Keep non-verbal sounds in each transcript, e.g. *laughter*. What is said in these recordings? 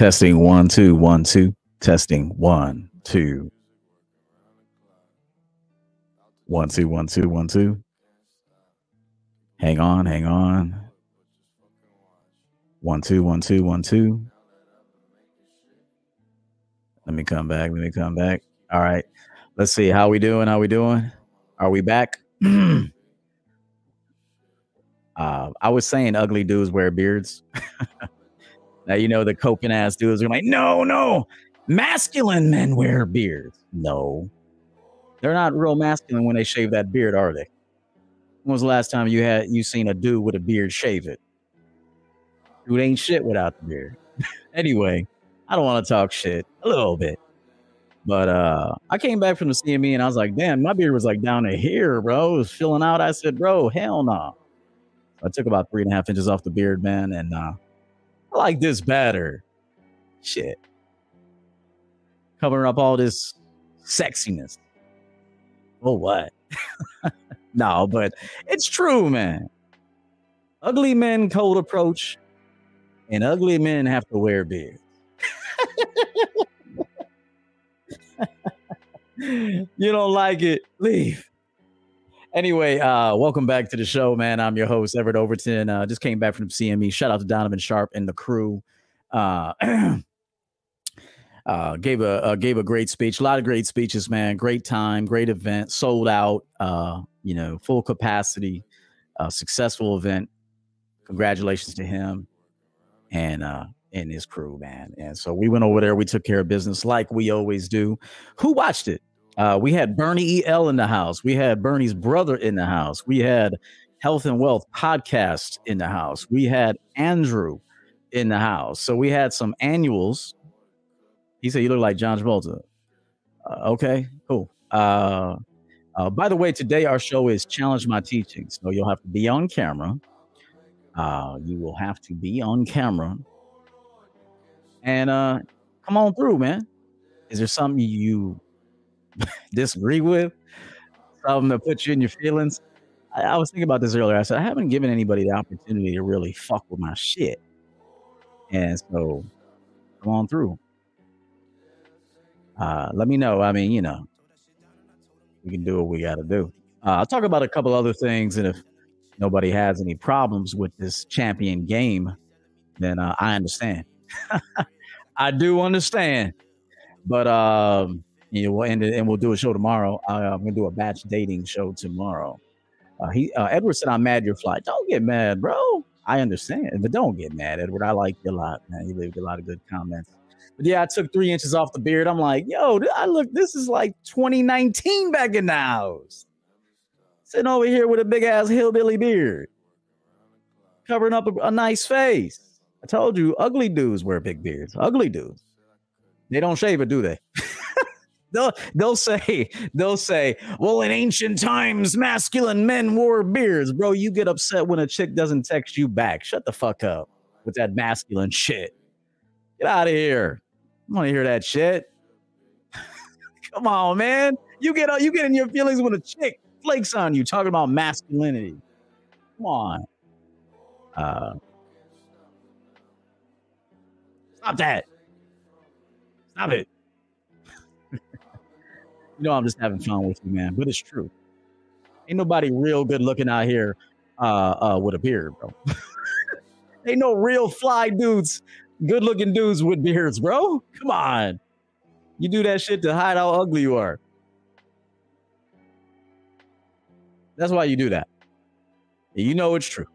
Testing one, two, one, two. Testing one, two. One, two, one, two, one, two. Hang on, hang on. One, two, one, two, one, two. Let me come back. Let me come back. All right. Let's see. How we doing? How we doing? Are we back? *clears throat* uh, I was saying ugly dudes wear beards. *laughs* now you know the coping ass dudes are like, no, no, masculine men wear beards. No, they're not real masculine when they shave that beard, are they? When was the last time you had you seen a dude with a beard shave it? Dude ain't shit without the beard. *laughs* anyway, I don't want to talk shit a little bit. But uh I came back from the CME and I was like, damn, my beard was like down to here, bro. It was filling out. I said, bro, hell no. Nah. I took about three and a half inches off the beard, man, and uh I like this better. Shit. Covering up all this sexiness. Oh, what? *laughs* no, but it's true, man. Ugly men cold approach, and ugly men have to wear beards. *laughs* you don't like it, leave. Anyway, uh, welcome back to the show, man. I'm your host, Everett Overton. Uh, just came back from CME. Shout out to Donovan Sharp and the crew. Uh, *clears throat* uh, gave a uh, gave a great speech. A lot of great speeches, man. Great time, great event, sold out. Uh, you know, full capacity, uh, successful event. Congratulations to him and uh, and his crew, man. And so we went over there. We took care of business like we always do. Who watched it? Uh, we had Bernie El in the house. We had Bernie's brother in the house. We had Health and Wealth podcast in the house. We had Andrew in the house. So we had some annuals. He said, You look like John Travolta. Uh, okay, cool. Uh, uh, by the way, today our show is Challenge My Teaching. So you'll have to be on camera. Uh, you will have to be on camera and uh, come on through, man. Is there something you *laughs* disagree with? Something that puts you in your feelings? I, I, was thinking about this earlier. I said I haven't given anybody the opportunity to really fuck with my shit, and so come on through. Uh, let me know. I mean, you know, we can do what we got to do. Uh, I'll talk about a couple other things, and if nobody has any problems with this champion game, then uh, I understand. *laughs* I do understand, but um, you know, it and we'll do a show tomorrow. I, am gonna do a batch dating show tomorrow. Uh, he uh, Edward said, "I'm mad you're fly." Don't get mad, bro. I understand, but don't get mad, Edward. I like you a lot, man. You leave a lot of good comments. But yeah, I took three inches off the beard. I'm like, yo, I look. This is like 2019 back in the house. Sitting over here with a big ass hillbilly beard, covering up a, a nice face. I told you, ugly dudes wear big beards. Ugly dudes. They don't shave it, do they? *laughs* they'll they'll say they'll say, well, in ancient times, masculine men wore beards. Bro, you get upset when a chick doesn't text you back. Shut the fuck up with that masculine shit. Get out of here. I want to hear that shit. *laughs* Come on, man. You get you get in your feelings when a chick flakes on you talking about masculinity. Come on. Uh, Stop that. Stop it. You know, I'm just having fun with you, man, but it's true. Ain't nobody real good looking out here uh, uh, with a beard, bro. *laughs* Ain't no real fly dudes, good looking dudes with beards, bro. Come on. You do that shit to hide how ugly you are. That's why you do that. You know it's true.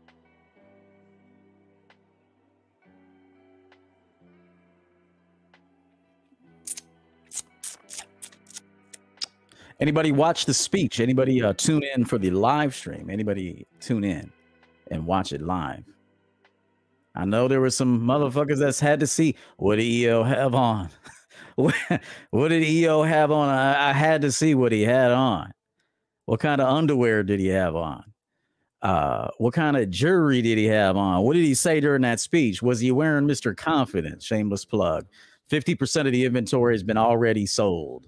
Anybody watch the speech? Anybody uh, tune in for the live stream? Anybody tune in and watch it live? I know there were some motherfuckers that's had to see what did EO have on. *laughs* what did EO have on? I, I, had to see what he had on. What kind of underwear did he have on? Uh, what kind of jewelry did he have on? What did he say during that speech? Was he wearing Mr. Confidence? Shameless plug. 50% of the inventory has been already sold.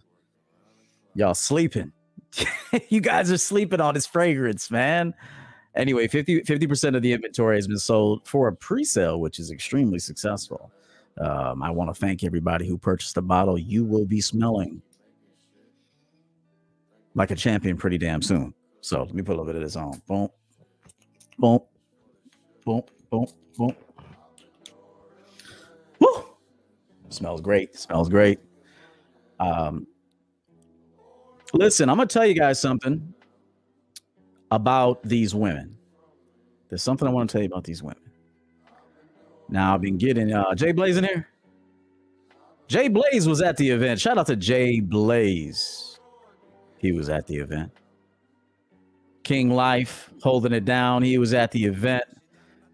Y'all sleeping. *laughs* you guys are sleeping on his fragrance, man. Anyway, 50 percent of the inventory has been sold for a pre-sale, which is extremely successful. Um, I want to thank everybody who purchased the bottle. You will be smelling like a champion pretty damn soon. So let me put a little bit of this on. Boom, boom, boom, boom, boom. Woo! Smells great. Smells great. Um, listen, I'm gonna tell you guys something about these women. There's something I want to tell you about these women. Now I've been getting uh Jay Blaze in here. Jay Blaze was at the event. Shout out to Jay Blaze. He was at the event. King Life holding it down. He was at the event.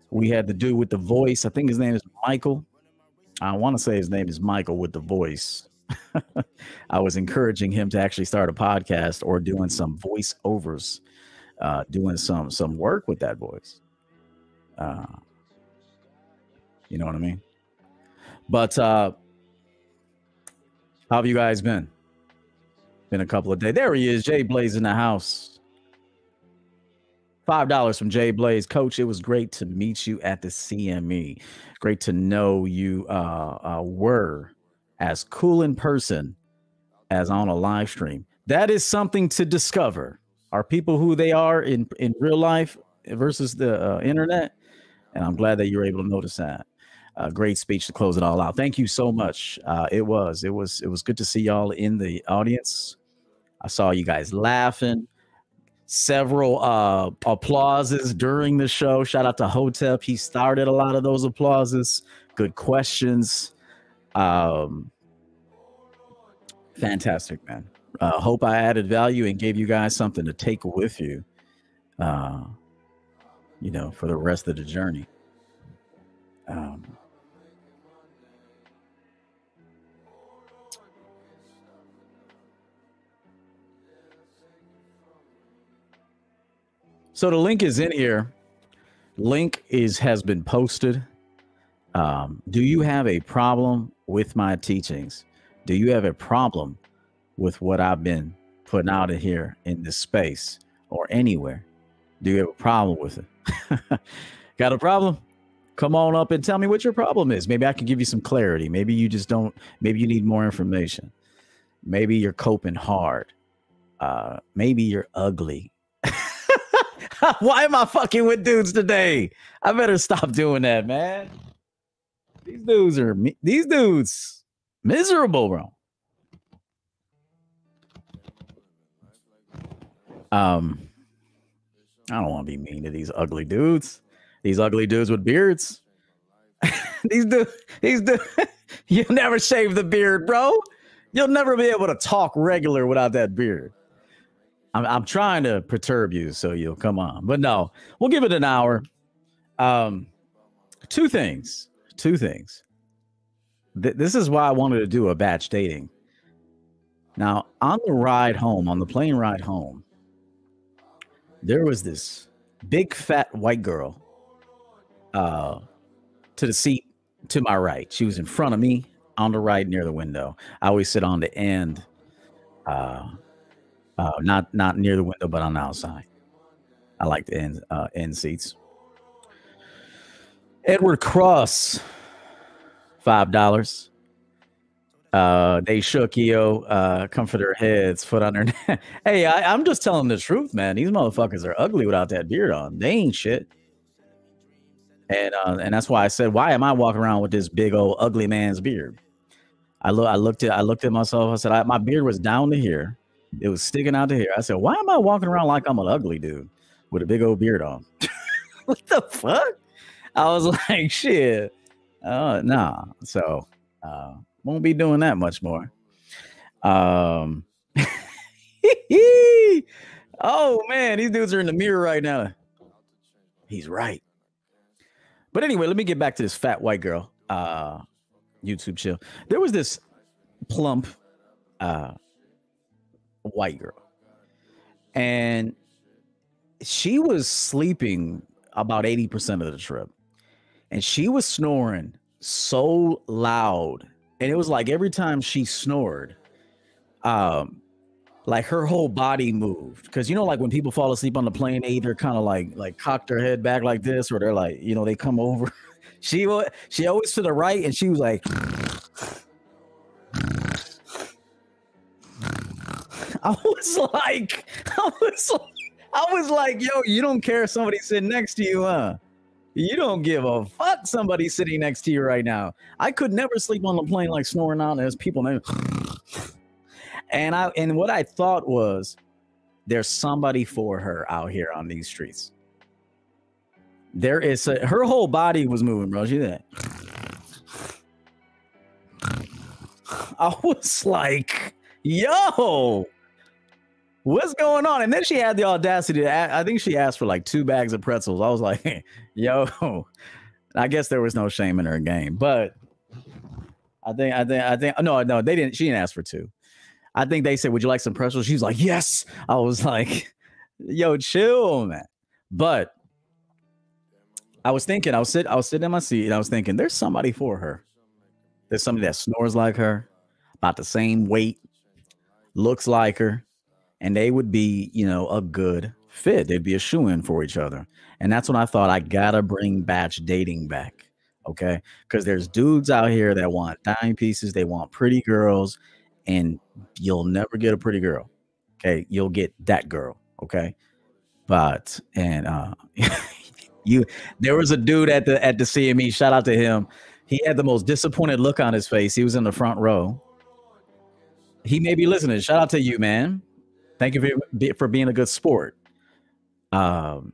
We had to do with the voice. I think his name is Michael. I want to say his name is Michael with the voice. *laughs* I was encouraging him to actually start a podcast or doing some voiceovers, uh, doing some some work with that voice. Uh, you know what I mean? But uh, how have you guys been? Been a couple of days. There he is, Jay Blaze in the house. Five dollars from Jay Blaze, Coach. It was great to meet you at the CME. Great to know you uh, uh, were as cool in person as on a live stream. That is something to discover. Are people who they are in in real life versus the uh, internet? And I'm glad that you're able to notice that. A great speech to close it all out. Thank you so much. Uh, it was it was it was good to see y'all in the audience. I saw you guys laughing. Several uh, applauses during the show. Shout out to Hotep. He started a lot of those applauses. Good questions. Um, fantastic, man. Uh, hope I added value and gave you guys something to take with you. Uh, you know, for the rest of the journey. Um, so the link is in here. Link is has been posted. Um, do you have a problem with my teachings? Do you have a problem with what I've been putting out of here in this space or anywhere? Do you have a problem with it? *laughs* Got a problem? Come on up and tell me what your problem is. Maybe I can give you some clarity. Maybe you just don't, maybe you need more information. Maybe you're coping hard. Uh, maybe you're ugly. *laughs* Why am I fucking with dudes today? I better stop doing that, man. These dudes are me- these dudes miserable, bro. Um, I don't want to be mean to these ugly dudes. These ugly dudes with beards. *laughs* these dudes, these dudes, *laughs* you'll never shave the beard, bro. You'll never be able to talk regular without that beard. I'm, I'm trying to perturb you so you'll come on, but no, we'll give it an hour. Um, two things, two things. Th- this is why I wanted to do a batch dating. Now, on the ride home, on the plane ride home, there was this big fat white girl uh, to the seat to my right. She was in front of me on the right near the window. I always sit on the end, uh, uh, not not near the window, but on the outside. I like the end uh, end seats. Edward Cross, five dollars. Uh, they shook yo, uh, comfort their heads, foot on neck. *laughs* hey, I, I'm just telling the truth, man. These motherfuckers are ugly without that beard on. They ain't shit. And uh, and that's why I said, why am I walking around with this big old ugly man's beard? I look, I looked at, I looked at myself. I said, I, my beard was down to here. It was sticking out to here. I said, why am I walking around like I'm an ugly dude with a big old beard on? *laughs* what the fuck? I was *laughs* like, shit. Uh, nah. So, uh, won't be doing that much more. Um, *laughs* oh man, these dudes are in the mirror right now. He's right. But anyway, let me get back to this fat white girl uh YouTube chill. There was this plump uh white girl. And she was sleeping about 80% of the trip. And she was snoring so loud and it was like every time she snored, um, like her whole body moved. Because you know, like when people fall asleep on the plane, they either kind of like like cock their head back like this, or they're like, you know, they come over *laughs* she was she always to the right, and she was like. *laughs* I was like, *laughs* I was like, I was like, yo, you don't care if somebody's sitting next to you, huh? You don't give a fuck somebody sitting next to you right now. I could never sleep on the plane like snoring out. There's people there. *sighs* And I and what I thought was there's somebody for her out here on these streets. There is a, her whole body was moving, bro. She that. *sighs* I was like, yo, what's going on? And then she had the audacity to, I think she asked for like two bags of pretzels. I was like, *laughs* yo, I guess there was no shame in her game, but I think, I think, I think, no, no, they didn't, she didn't ask for two. I think they said, would you like some pretzels? She's like, yes. I was like, *laughs* yo, chill, man. But I was thinking, I was sitting, I was sitting in my seat and I was thinking, there's somebody for her. There's somebody that snores like her, about the same weight, looks like her, and they would be, you know, a good fit. They'd be a shoe in for each other. And that's when I thought I gotta bring batch dating back. Okay. Because there's dudes out here that want dime pieces, they want pretty girls, and you'll never get a pretty girl. Okay. You'll get that girl. Okay. But and uh *laughs* you there was a dude at the at the CME, shout out to him. He had the most disappointed look on his face. He was in the front row. He may be listening. Shout out to you, man. Thank you for, for being a good sport. Um,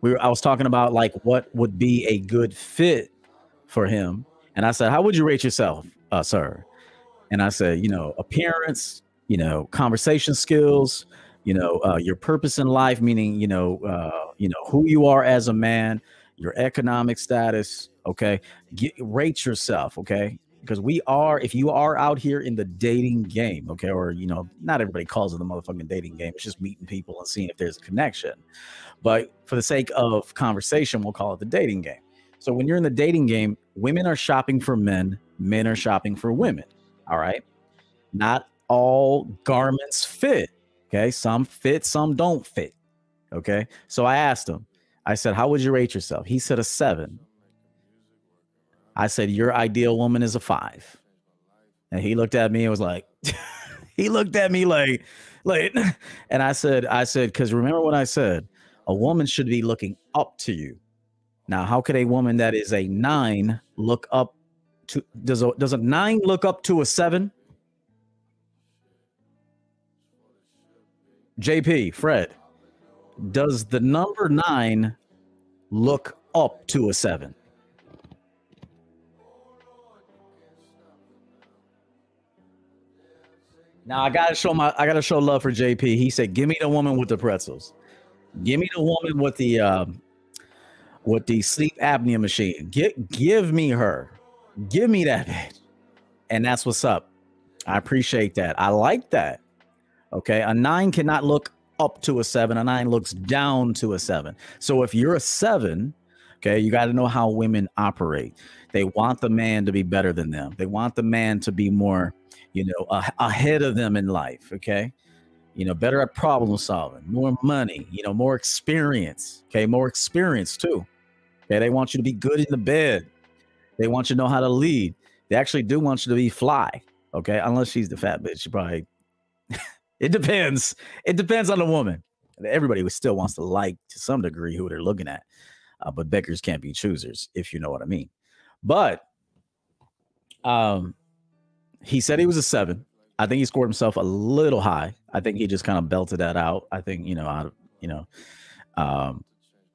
we were, I was talking about like what would be a good fit for him, and I said, "How would you rate yourself, uh, sir?" And I said, "You know, appearance, you know, conversation skills, you know, uh, your purpose in life, meaning you know, uh, you know who you are as a man, your economic status. Okay, Get, rate yourself. Okay, because we are if you are out here in the dating game okay or you know not everybody calls it the motherfucking dating game it's just meeting people and seeing if there's a connection. But for the sake of conversation we'll call it the dating game. So when you're in the dating game women are shopping for men men are shopping for women all right? Not all garments fit okay? Some fit some don't fit okay? So i asked him i said how would you rate yourself? He said a seven I said, Your ideal woman is a five. And he looked at me and was like, *laughs* he looked at me like, like, *laughs* and I said, I said, because remember what I said, a woman should be looking up to you. Now, how could a woman that is a nine look up to does a does a nine look up to a seven? JP, Fred, does the number nine look up to a seven? Now I gotta show my I gotta show love for JP. He said, "Give me the woman with the pretzels. Give me the woman with the um, with the sleep apnea machine. Get give me her. Give me that bitch." And that's what's up. I appreciate that. I like that. Okay, a nine cannot look up to a seven. A nine looks down to a seven. So if you're a seven, okay, you got to know how women operate. They want the man to be better than them. They want the man to be more you know, ahead of them in life. Okay. You know, better at problem solving, more money, you know, more experience. Okay. More experience too. Okay. They want you to be good in the bed. They want you to know how to lead. They actually do want you to be fly. Okay. Unless she's the fat bitch. She probably, *laughs* it depends. It depends on the woman. Everybody still wants to like to some degree who they're looking at. Uh, but beggars can't be choosers, if you know what I mean. But um, he said he was a seven. I think he scored himself a little high. I think he just kind of belted that out. I think you know, out of you know, um,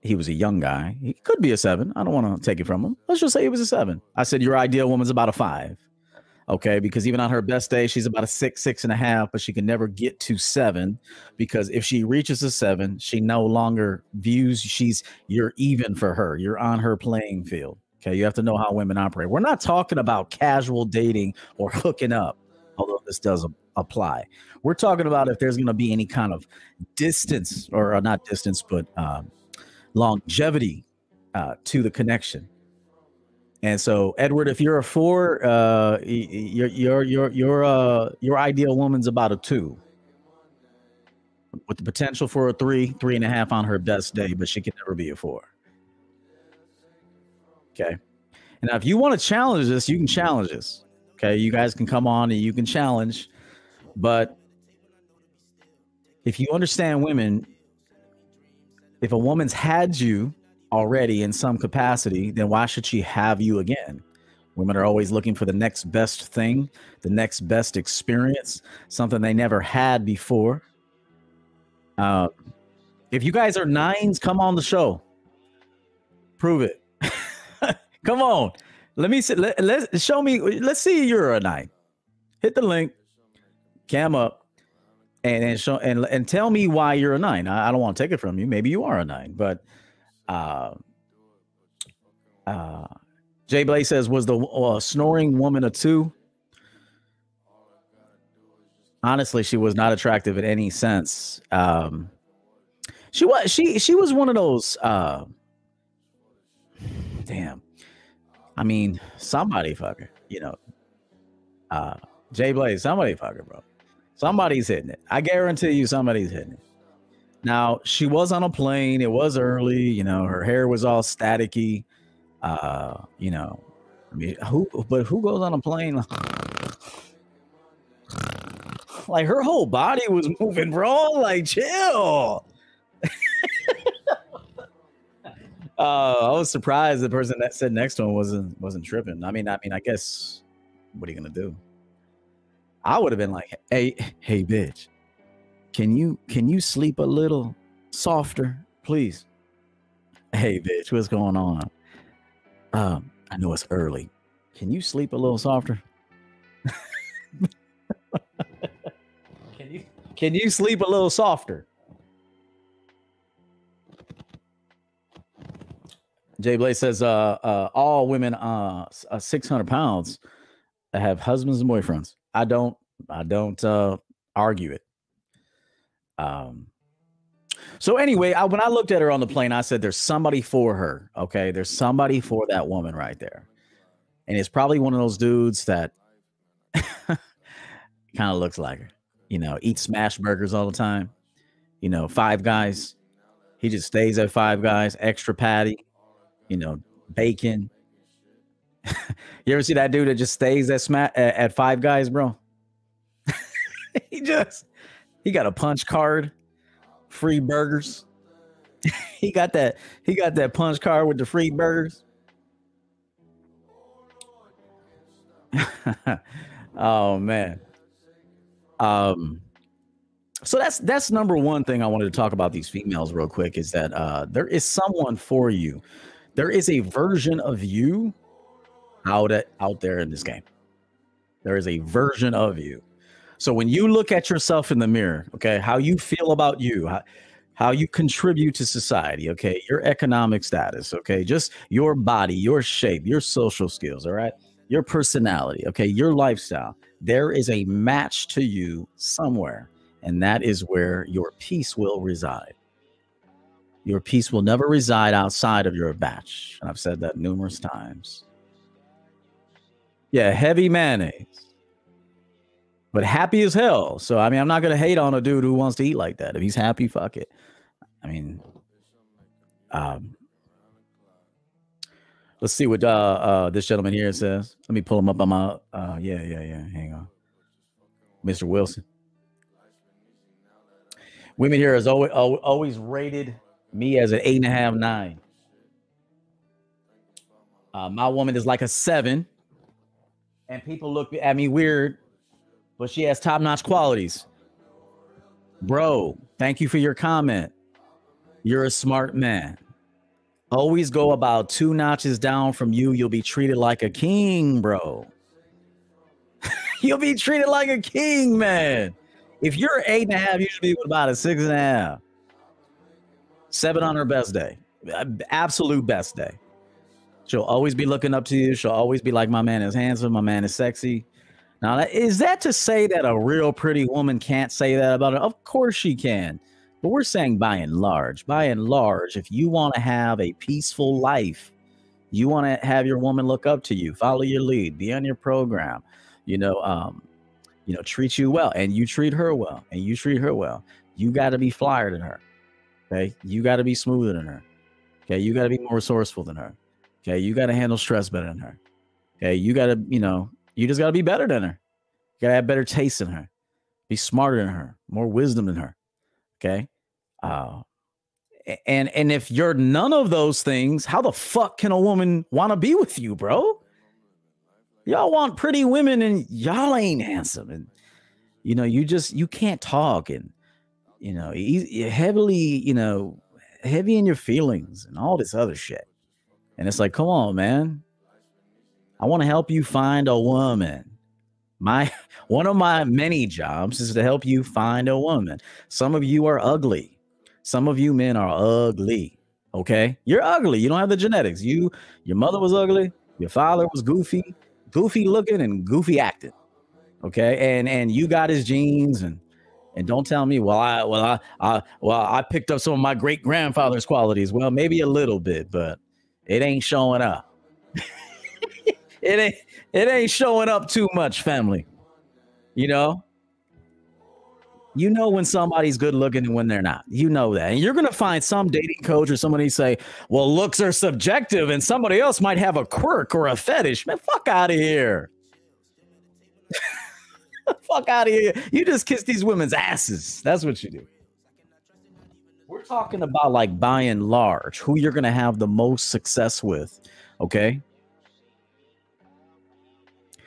he was a young guy. He could be a seven. I don't want to take it from him. Let's just say he was a seven. I said your ideal woman's about a five. Okay, because even on her best day, she's about a six, six and a half, but she can never get to seven because if she reaches a seven, she no longer views she's you're even for her. You're on her playing field. Okay, you have to know how women operate. We're not talking about casual dating or *laughs* hooking up, although this does apply. We're talking about if there's going to be any kind of distance, or uh, not distance, but um, longevity uh, to the connection. And so, Edward, if you're a four, uh, your your your your uh your ideal woman's about a two, with the potential for a three, three and a half on her best day, but she can never be a four. Okay. Now, if you want to challenge this, you can challenge this. Okay, you guys can come on and you can challenge, but if you understand women, if a woman's had you already in some capacity, then why should she have you again? Women are always looking for the next best thing, the next best experience, something they never had before. Uh, if you guys are nines, come on the show. Prove it. Come on. Let me see. Let, let show me. Let's see you're a nine. Hit the link. Cam up and and show and and tell me why you're a nine. I, I don't want to take it from you. Maybe you are a nine, but uh, uh, Jay Blaze says, "Was the uh, snoring woman a two? Honestly, she was not attractive in any sense. Um, she was she she was one of those. Uh, damn. I mean, somebody fucker. You know, uh, Jay Blaze, somebody fucker, bro. Somebody's hitting it. I guarantee you somebody's hitting it. Now, she was on a plane. It was early. You know, her hair was all staticky. Uh, you know, I mean, who, but who goes on a plane? like *sighs* her whole body was moving, bro. Like, chill. Uh, I was surprised the person that said next to him wasn't wasn't tripping. I mean, I mean, I guess what are you gonna do? I would have been like, "Hey, hey, bitch, can you can you sleep a little softer, please?" Hey, bitch, what's going on? Um, I know it's early. Can you sleep a little softer? can you *laughs* can you sleep a little softer? Jay Blaze says, uh, uh, all women uh, uh 600 pounds have husbands and boyfriends. I don't I don't uh argue it. Um so anyway, I, when I looked at her on the plane, I said, "There's somebody for her." Okay, there's somebody for that woman right there, and it's probably one of those dudes that *laughs* kind of looks like her. You know, eats smash burgers all the time. You know, Five Guys. He just stays at Five Guys, extra patty. You know, bacon, *laughs* you ever see that dude that just stays at sma- at Five Guys, bro? *laughs* he just he got a punch card, free burgers. *laughs* he got that he got that punch card with the free burgers. oh man. Um so that's that's number one thing I wanted to talk about these females real quick is that uh there is someone for you. There is a version of you out at, out there in this game. There is a version of you. So when you look at yourself in the mirror, okay, how you feel about you, how, how you contribute to society, okay, your economic status, okay, just your body, your shape, your social skills, all right, your personality, okay, your lifestyle. There is a match to you somewhere, and that is where your peace will reside. Your peace will never reside outside of your batch. And I've said that numerous times. Yeah, heavy mayonnaise. But happy as hell. So I mean, I'm not gonna hate on a dude who wants to eat like that. If he's happy, fuck it. I mean, um, let's see what uh, uh this gentleman here says. Let me pull him up on my uh yeah, yeah, yeah. Hang on. Mr. Wilson. Women here is always always rated me as an eight and a half, nine. Uh, my woman is like a seven and people look at me weird, but she has top notch qualities. Bro, thank you for your comment. You're a smart man. Always go about two notches down from you. You'll be treated like a king, bro. *laughs* You'll be treated like a king, man. If you're eight and a half, you should be about a six and a half. Seven on her best day. Absolute best day. She'll always be looking up to you. She'll always be like, my man is handsome, my man is sexy. Now, is that to say that a real pretty woman can't say that about her? Of course she can. But we're saying by and large, by and large, if you want to have a peaceful life, you want to have your woman look up to you, follow your lead, be on your program, you know, um, you know, treat you well, and you treat her well, and you treat her well. You got to be flyer than her. Okay, you got to be smoother than her. Okay, you got to be more resourceful than her. Okay, you got to handle stress better than her. Okay, you got to, you know, you just got to be better than her. You got to have better taste than her, be smarter than her, more wisdom than her. Okay, uh, and and if you're none of those things, how the fuck can a woman want to be with you, bro? Y'all want pretty women and y'all ain't handsome, and you know you just you can't talk and you know he's heavily you know heavy in your feelings and all this other shit. And it's like, come on, man. I want to help you find a woman. My *laughs* one of my many jobs is to help you find a woman. Some of you are ugly. Some of you men are ugly. Okay? You're ugly. You don't have the genetics. You your mother was ugly, your father was goofy, goofy looking and goofy acting. Okay? And and you got his genes and and don't tell me, well, I well I, I well I picked up some of my great grandfather's qualities. Well, maybe a little bit, but it ain't showing up. *laughs* it ain't it ain't showing up too much, family. You know, you know when somebody's good looking and when they're not. You know that. And you're going to find some dating coach or somebody say, well, looks are subjective and somebody else might have a quirk or a fetish. Man, fuck out of here. *laughs* fuck out of here. You just kiss these women's asses. That's what you do. We're talking about like by and large who you're to have the most success with. Okay.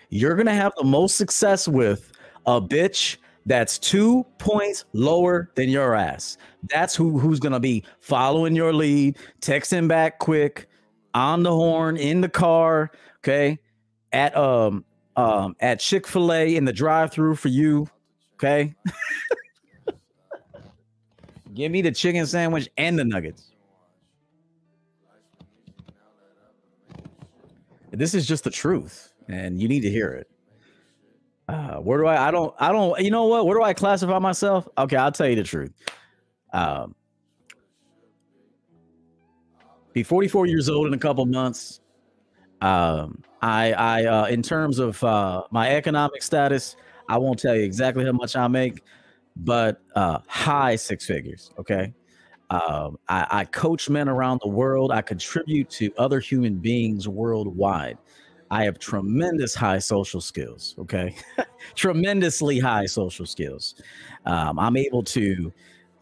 You're to have the most success with a bitch that's two points lower than your ass. That's who who's gonna be following your lead, texting back quick, on the horn, in the car, okay, at um um at Chick-fil-A in the drive-through for you. Okay. *laughs* Give me the chicken sandwich and the nuggets. This is just the truth, and you need to hear it. Uh, where do I? I don't. I don't. You know what? Where do I classify myself? Okay, I'll tell you the truth. Um, be 44 years old in a couple months. Um, I, I, uh, in terms of uh, my economic status, I won't tell you exactly how much I make, but uh, high six figures. Okay. Um, I, I coach men around the world. I contribute to other human beings worldwide. I have tremendous high social skills. Okay. *laughs* Tremendously high social skills. Um, I'm able to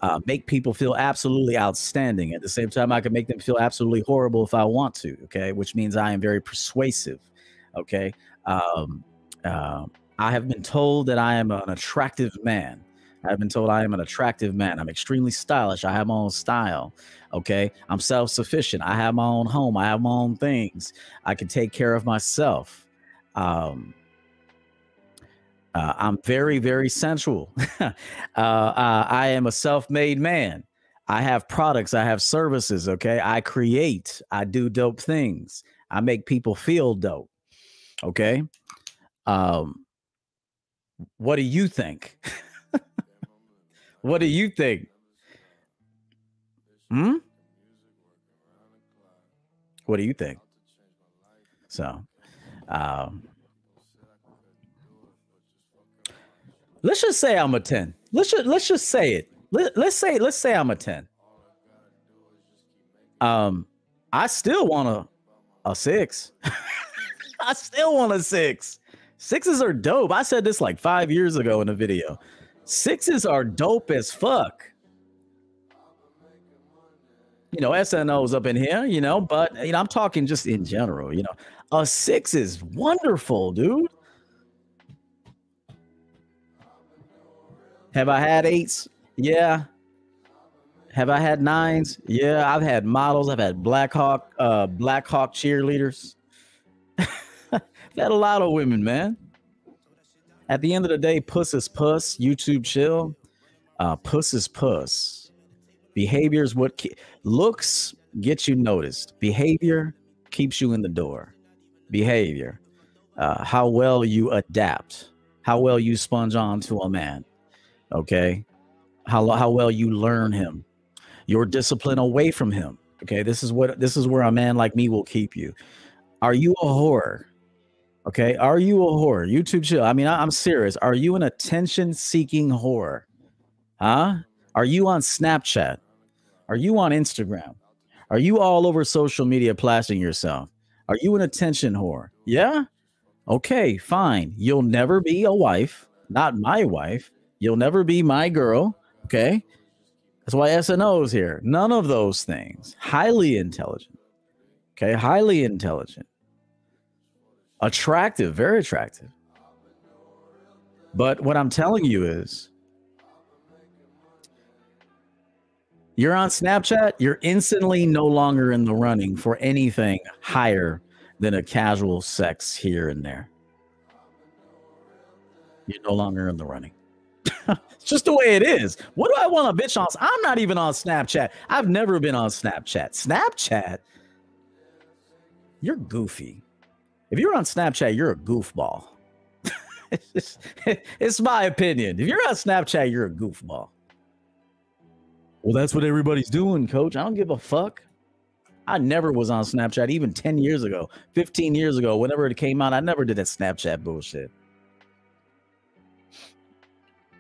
uh, make people feel absolutely outstanding. At the same time, I can make them feel absolutely horrible if I want to. Okay. Which means I am very persuasive. Okay. Um, uh, I have been told that I am an attractive man. I've been told I am an attractive man. I'm extremely stylish. I have my own style. Okay. I'm self sufficient. I have my own home. I have my own things. I can take care of myself. Um, uh, I'm very, very sensual. *laughs* uh, uh, I am a self made man. I have products, I have services. Okay. I create, I do dope things. I make people feel dope. Okay. Um, what do you think? *laughs* what do you think? Hmm? What do you think? So, um, let's just say I'm a 10. Let's just let's just say it. Let, let's say let's say I'm a 10. Um, I still want a a six. *laughs* I still want a six. Sixes are dope. I said this like five years ago in a video. Sixes are dope as fuck you know, SNO's up in here, you know, but you know, I'm talking just in general, you know. A six is wonderful, dude. Have I had eights? Yeah. Have I had nines? Yeah, I've had models. I've had Black Hawk, uh, Black Hawk cheerleaders. *laughs* I've had a lot of women, man. At the end of the day, puss is puss. YouTube chill. Uh, puss is puss. Behavior is what looks gets you noticed. Behavior keeps you in the door. Behavior, uh, how well you adapt, how well you sponge on to a man. Okay, how how well you learn him, your discipline away from him. Okay, this is what this is where a man like me will keep you. Are you a whore? Okay, are you a whore? YouTube chill. I mean, I, I'm serious. Are you an attention seeking whore? Huh? Are you on Snapchat? Are you on Instagram? Are you all over social media plastering yourself? Are you an attention whore? Yeah. Okay, fine. You'll never be a wife, not my wife. You'll never be my girl. Okay. That's why SNO is here. None of those things. Highly intelligent. Okay. Highly intelligent. Attractive, very attractive. But what I'm telling you is you're on Snapchat, you're instantly no longer in the running for anything higher than a casual sex here and there. You're no longer in the running. It's just the way it is. What do I want a bitch on? I'm not even on Snapchat. I've never been on Snapchat. Snapchat? You're goofy. If you're on Snapchat, you're a goofball. it's, *laughs* just, it's my opinion. If you're on Snapchat, you're a goofball. Well, that's what everybody's doing, coach. I don't give a fuck. I never was on Snapchat even 10 years ago, 15 years ago, whenever it came out. I never did that Snapchat bullshit.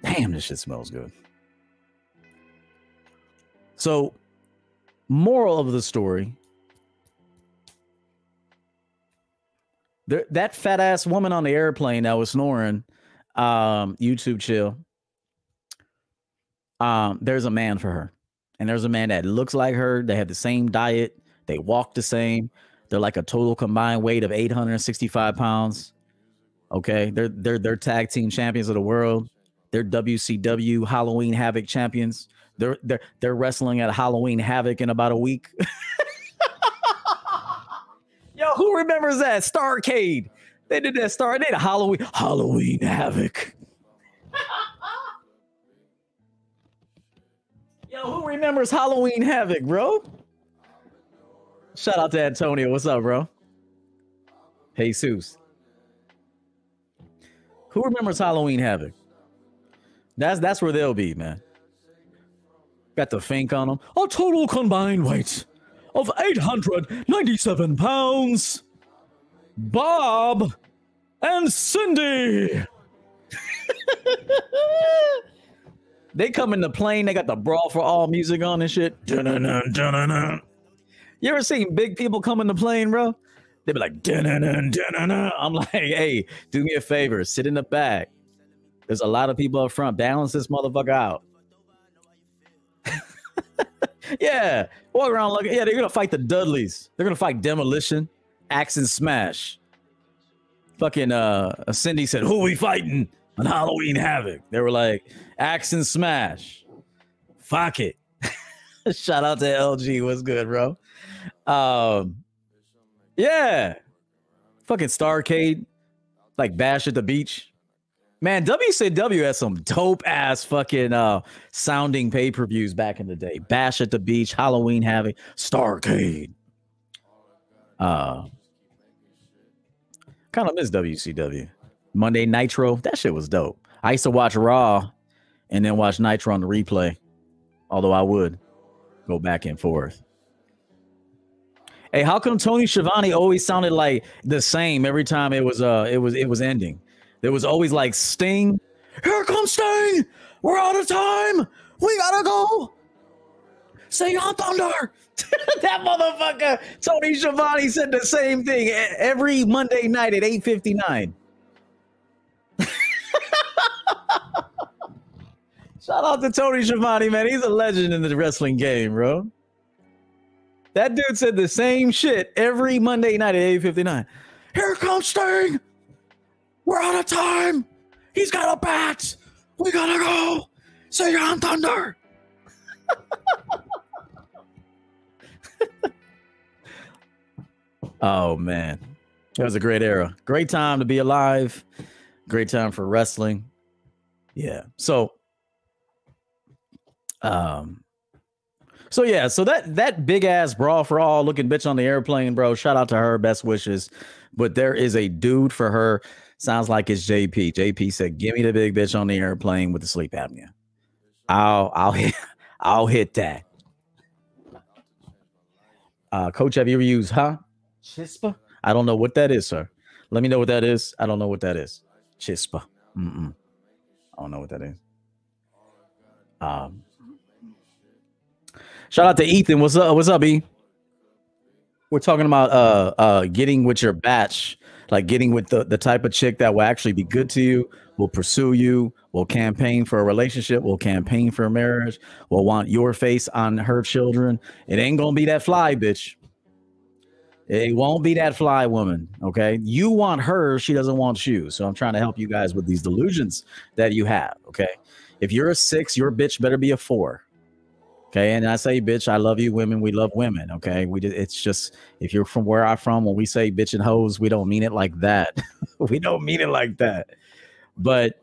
Damn, this shit smells good. So, moral of the story there, that fat ass woman on the airplane that was snoring, um, YouTube chill. Um, there's a man for her, and there's a man that looks like her. They have the same diet, they walk the same. They're like a total combined weight of 865 pounds. Okay, they're they're they're tag team champions of the world. They're WCW Halloween Havoc champions. They're they're they're wrestling at Halloween Havoc in about a week. *laughs* Yo, who remembers that Starcade? They did that star. They did Halloween Halloween Havoc. *laughs* Yo, who remembers Halloween Havoc, bro? Shout out to Antonio. What's up, bro? Hey, Seuss. Who remembers Halloween Havoc? That's that's where they'll be, man. Got the fink on them. A total combined weight of 897 pounds. Bob and Cindy. *laughs* they come in the plane. They got the brawl for all music on and shit. Dun-dun-dun, dun-dun-dun. You ever seen big people come in the plane, bro? They be like, dun-dun-dun, dun-dun-dun. I'm like, *laughs* hey, do me a favor, sit in the back. There's a lot of people up front. Balance this motherfucker out. *laughs* yeah, walk around looking. Yeah, they're gonna fight the Dudleys. They're gonna fight Demolition, Axe and Smash. Fucking uh, Cindy said, "Who we fighting on Halloween Havoc?" They were like, Axe and Smash." Fuck it. *laughs* Shout out to LG. What's good, bro? Um, yeah, fucking Starcade, like Bash at the Beach. Man, WCW had some dope ass fucking uh sounding pay per views back in the day. Bash at the Beach, Halloween Havoc, Starcade. Uh, kind of miss WCW. Monday Nitro, that shit was dope. I used to watch Raw and then watch Nitro on the replay, although I would go back and forth. Hey, how come Tony Schiavone always sounded like the same every time it was uh it was it was ending? There was always like Sting. Here comes Sting. We're out of time. We gotta go. Sing on thunder. *laughs* that motherfucker, Tony Schiavone said the same thing every Monday night at 8:59. *laughs* Shout out to Tony Schiavone, man. He's a legend in the wrestling game, bro. That dude said the same shit every Monday night at 8:59. Here comes Sting. We're out of time. He's got a bat. We gotta go. Sing on thunder. *laughs* oh man. that was a great era. Great time to be alive. Great time for wrestling. Yeah. So um so yeah, so that that big ass brawl for all looking bitch on the airplane, bro. Shout out to her. Best wishes. But there is a dude for her Sounds like it's JP. JP said, "Give me the big bitch on the airplane with the sleep apnea." I'll I'll hit *laughs* I'll hit that. Uh, Coach, have you ever used huh? Chispa? I don't know what that is, sir. Let me know what that is. I don't know what that is. Chispa. Mm-mm. I don't know what that is. Um, shout out to Ethan. What's up? What's up, E? We're talking about uh uh getting with your batch, like getting with the, the type of chick that will actually be good to you, will pursue you, will campaign for a relationship, will campaign for a marriage, will want your face on her children. It ain't gonna be that fly bitch. It won't be that fly woman. Okay. You want her, she doesn't want you. So I'm trying to help you guys with these delusions that you have. Okay. If you're a six, your bitch better be a four. Okay. And I say, bitch, I love you, women. We love women. Okay. We did, it's just if you're from where I'm from, when we say bitch and hoes, we don't mean it like that. *laughs* we don't mean it like that. But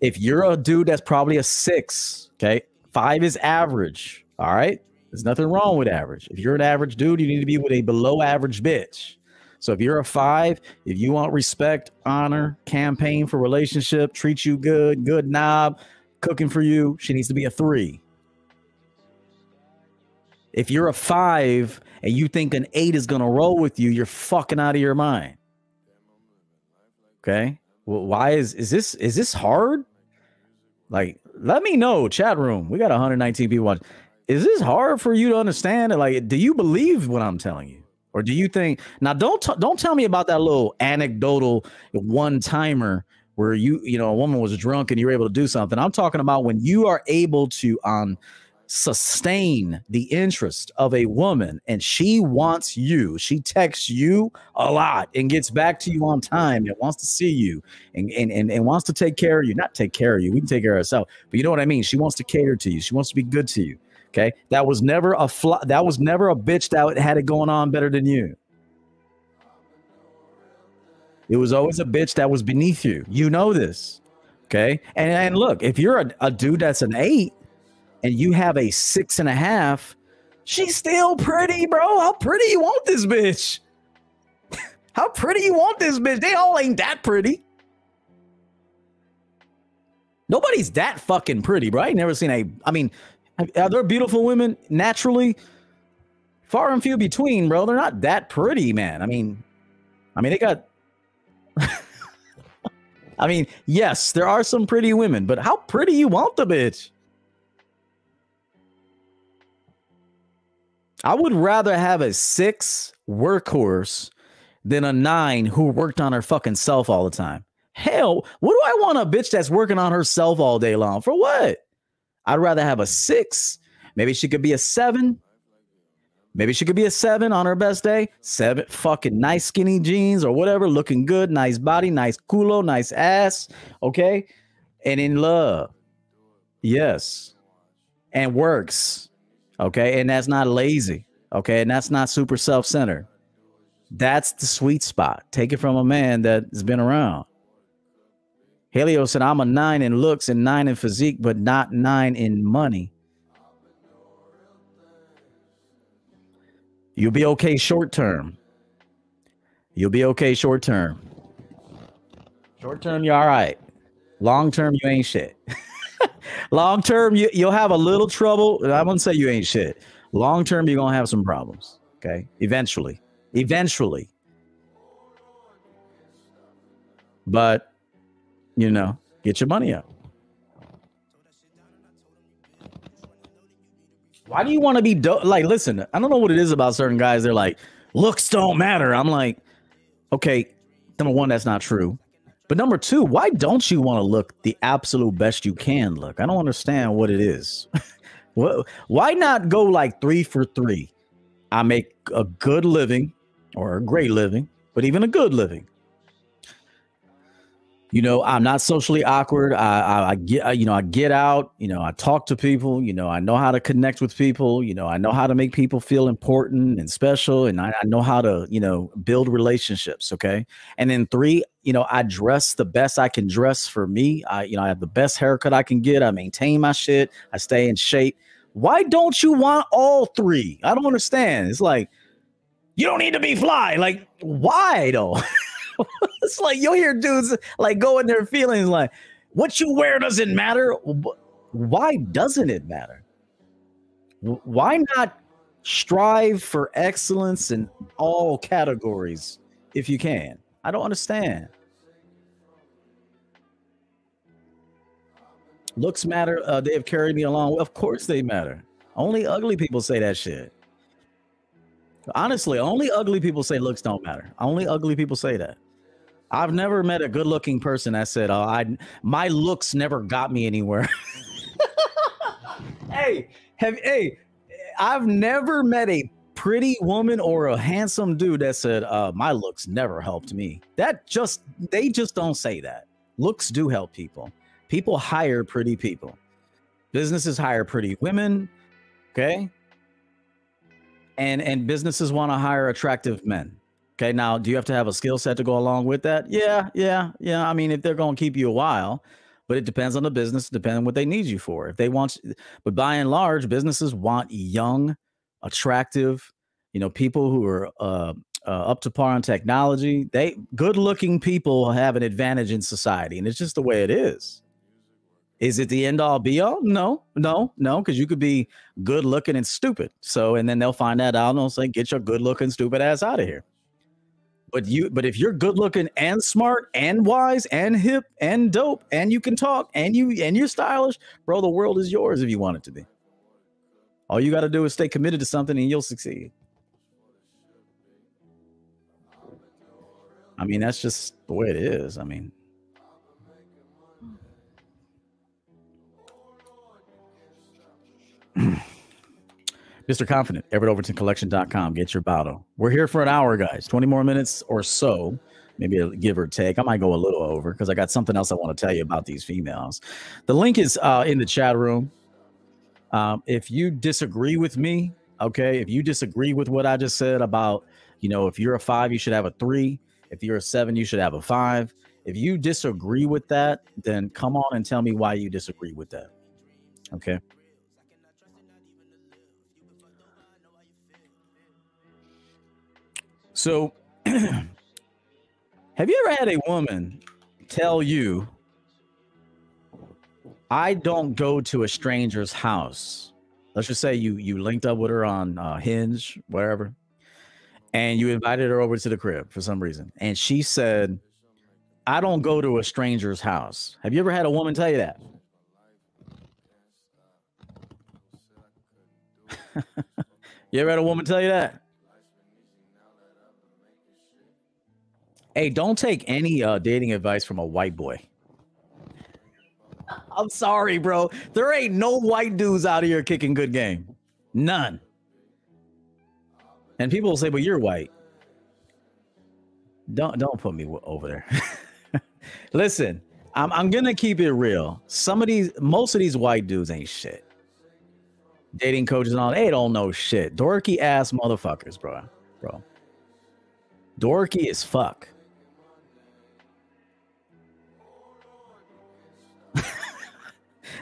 if you're a dude that's probably a six, okay, five is average. All right. There's nothing wrong with average. If you're an average dude, you need to be with a below average bitch. So if you're a five, if you want respect, honor, campaign for relationship, treat you good, good knob, cooking for you, she needs to be a three. If you're a five and you think an eight is gonna roll with you, you're fucking out of your mind. Okay. Well, why is is this is this hard? Like, let me know, chat room. We got 119 people watching. Is this hard for you to understand? Like, do you believe what I'm telling you? Or do you think now don't t- don't tell me about that little anecdotal one timer where you you know a woman was drunk and you were able to do something. I'm talking about when you are able to on um, sustain the interest of a woman and she wants you. She texts you a lot and gets back to you on time and wants to see you and, and, and, and wants to take care of you. Not take care of you we can take care of ourselves but you know what i mean? She wants to cater to you. She wants to be good to you okay? That was never a fl- that was never a bitch that had it going on better than you. It was always a bitch that was beneath you. You know this okay? And, and look if you're a, a dude that's an eight and you have a six and a half, she's still pretty, bro. How pretty you want this bitch? *laughs* How pretty you want this bitch? They all ain't that pretty. Nobody's that fucking pretty, bro. I never seen a. I mean, are there beautiful women naturally? Far and few between, bro. They're not that pretty, man. I mean, I mean, they got. *laughs* I mean, yes, there are some pretty women, but how pretty you want the bitch? I would rather have a six workhorse than a nine who worked on her fucking self all the time. Hell, what do I want a bitch that's working on herself all day long? For what? I'd rather have a six. Maybe she could be a seven. Maybe she could be a seven on her best day. Seven fucking nice skinny jeans or whatever, looking good, nice body, nice culo, nice ass. Okay. And in love. Yes. And works. Okay. And that's not lazy. Okay. And that's not super self centered. That's the sweet spot. Take it from a man that's been around. Helio said, I'm a nine in looks and nine in physique, but not nine in money. You'll be okay short term. You'll be okay short term. Short term, you're all right. Long term, you ain't shit. *laughs* *laughs* Long term, you, you'll have a little trouble. I wouldn't say you ain't shit. Long term, you're gonna have some problems. Okay, eventually, eventually. But you know, get your money up. Why do you want to be do- like? Listen, I don't know what it is about certain guys. They're like, looks don't matter. I'm like, okay, number one, that's not true. But number two, why don't you want to look the absolute best you can look? I don't understand what it is. *laughs* why not go like three for three? I make a good living or a great living, but even a good living you know i'm not socially awkward. I, I, I get you know i get out you know i talk to people you know i know how to connect with people you know i know how to make people feel important and special and I, I know how to you know build relationships okay? And then three you know i dress the best i can dress for me. I you know i have the best haircut i can get. I maintain my shit. I stay in shape. Why don't you want all three? I don't understand. It's like you don't need to be fly. Like why though *laughs* *laughs* it's like you'll hear dudes like go in their feelings like, what you wear doesn't matter. Why doesn't it matter? Why not strive for excellence in all categories if you can? I don't understand. Looks matter. Uh, they have carried me along. Of course they matter. Only ugly people say that shit. Honestly, only ugly people say looks don't matter. Only ugly people say that. I've never met a good-looking person that said, "Oh, I my looks never got me anywhere." *laughs* hey, have hey, I've never met a pretty woman or a handsome dude that said, uh, "My looks never helped me." That just they just don't say that. Looks do help people. People hire pretty people. Businesses hire pretty women. Okay. And and businesses want to hire attractive men. Okay. Now, do you have to have a skill set to go along with that? Yeah, yeah, yeah. I mean, if they're going to keep you a while, but it depends on the business, depending on what they need you for. If they want, but by and large, businesses want young, attractive, you know, people who are uh, uh, up to par on technology. They good-looking people have an advantage in society, and it's just the way it is. Is it the end all be all? No, no, no, because you could be good looking and stupid. So, and then they'll find that out and they'll say, get your good looking, stupid ass out of here. But you, but if you're good looking and smart and wise and hip and dope and you can talk and you and you're stylish, bro, the world is yours if you want it to be. All you got to do is stay committed to something and you'll succeed. I mean, that's just the way it is. I mean, *clears throat* Mr. Confident, EverettOvertonCollection.com. Get your bottle. We're here for an hour, guys. 20 more minutes or so, maybe a give or take. I might go a little over because I got something else I want to tell you about these females. The link is uh, in the chat room. Um, if you disagree with me, okay, if you disagree with what I just said about, you know, if you're a five, you should have a three. If you're a seven, you should have a five. If you disagree with that, then come on and tell me why you disagree with that. Okay. So, *clears throat* have you ever had a woman tell you, I don't go to a stranger's house? Let's just say you you linked up with her on uh, Hinge, whatever, and you invited her over to the crib for some reason, and she said, "I don't go to a stranger's house." Have you ever had a woman tell you that? *laughs* you ever had a woman tell you that? Hey, don't take any uh, dating advice from a white boy. I'm sorry, bro. There ain't no white dudes out here kicking good game. None. And people will say, "But you're white." Don't don't put me over there. *laughs* Listen, I'm I'm gonna keep it real. Some of these, most of these white dudes ain't shit. Dating coaches and all, they don't know shit. Dorky ass motherfuckers, bro. Bro. Dorky as fuck.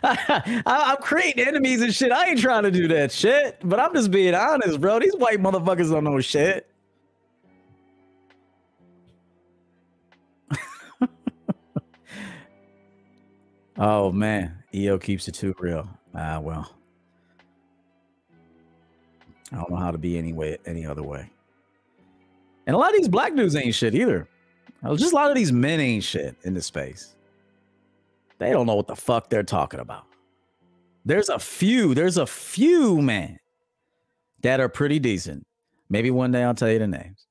*laughs* I, am creating enemies and shit. I ain't trying to do that shit, but I'm just being honest, bro. These white motherfuckers don't know shit. *laughs* oh man, EO keeps it too real. Ah, well, I don't know how to be any way, any other way. And a lot of these black dudes ain't shit either. Just a lot of these men ain't shit in this space. They don't know what the fuck they're talking about. There's a few, there's a few, man, that are pretty decent. Maybe one day I'll tell you the names.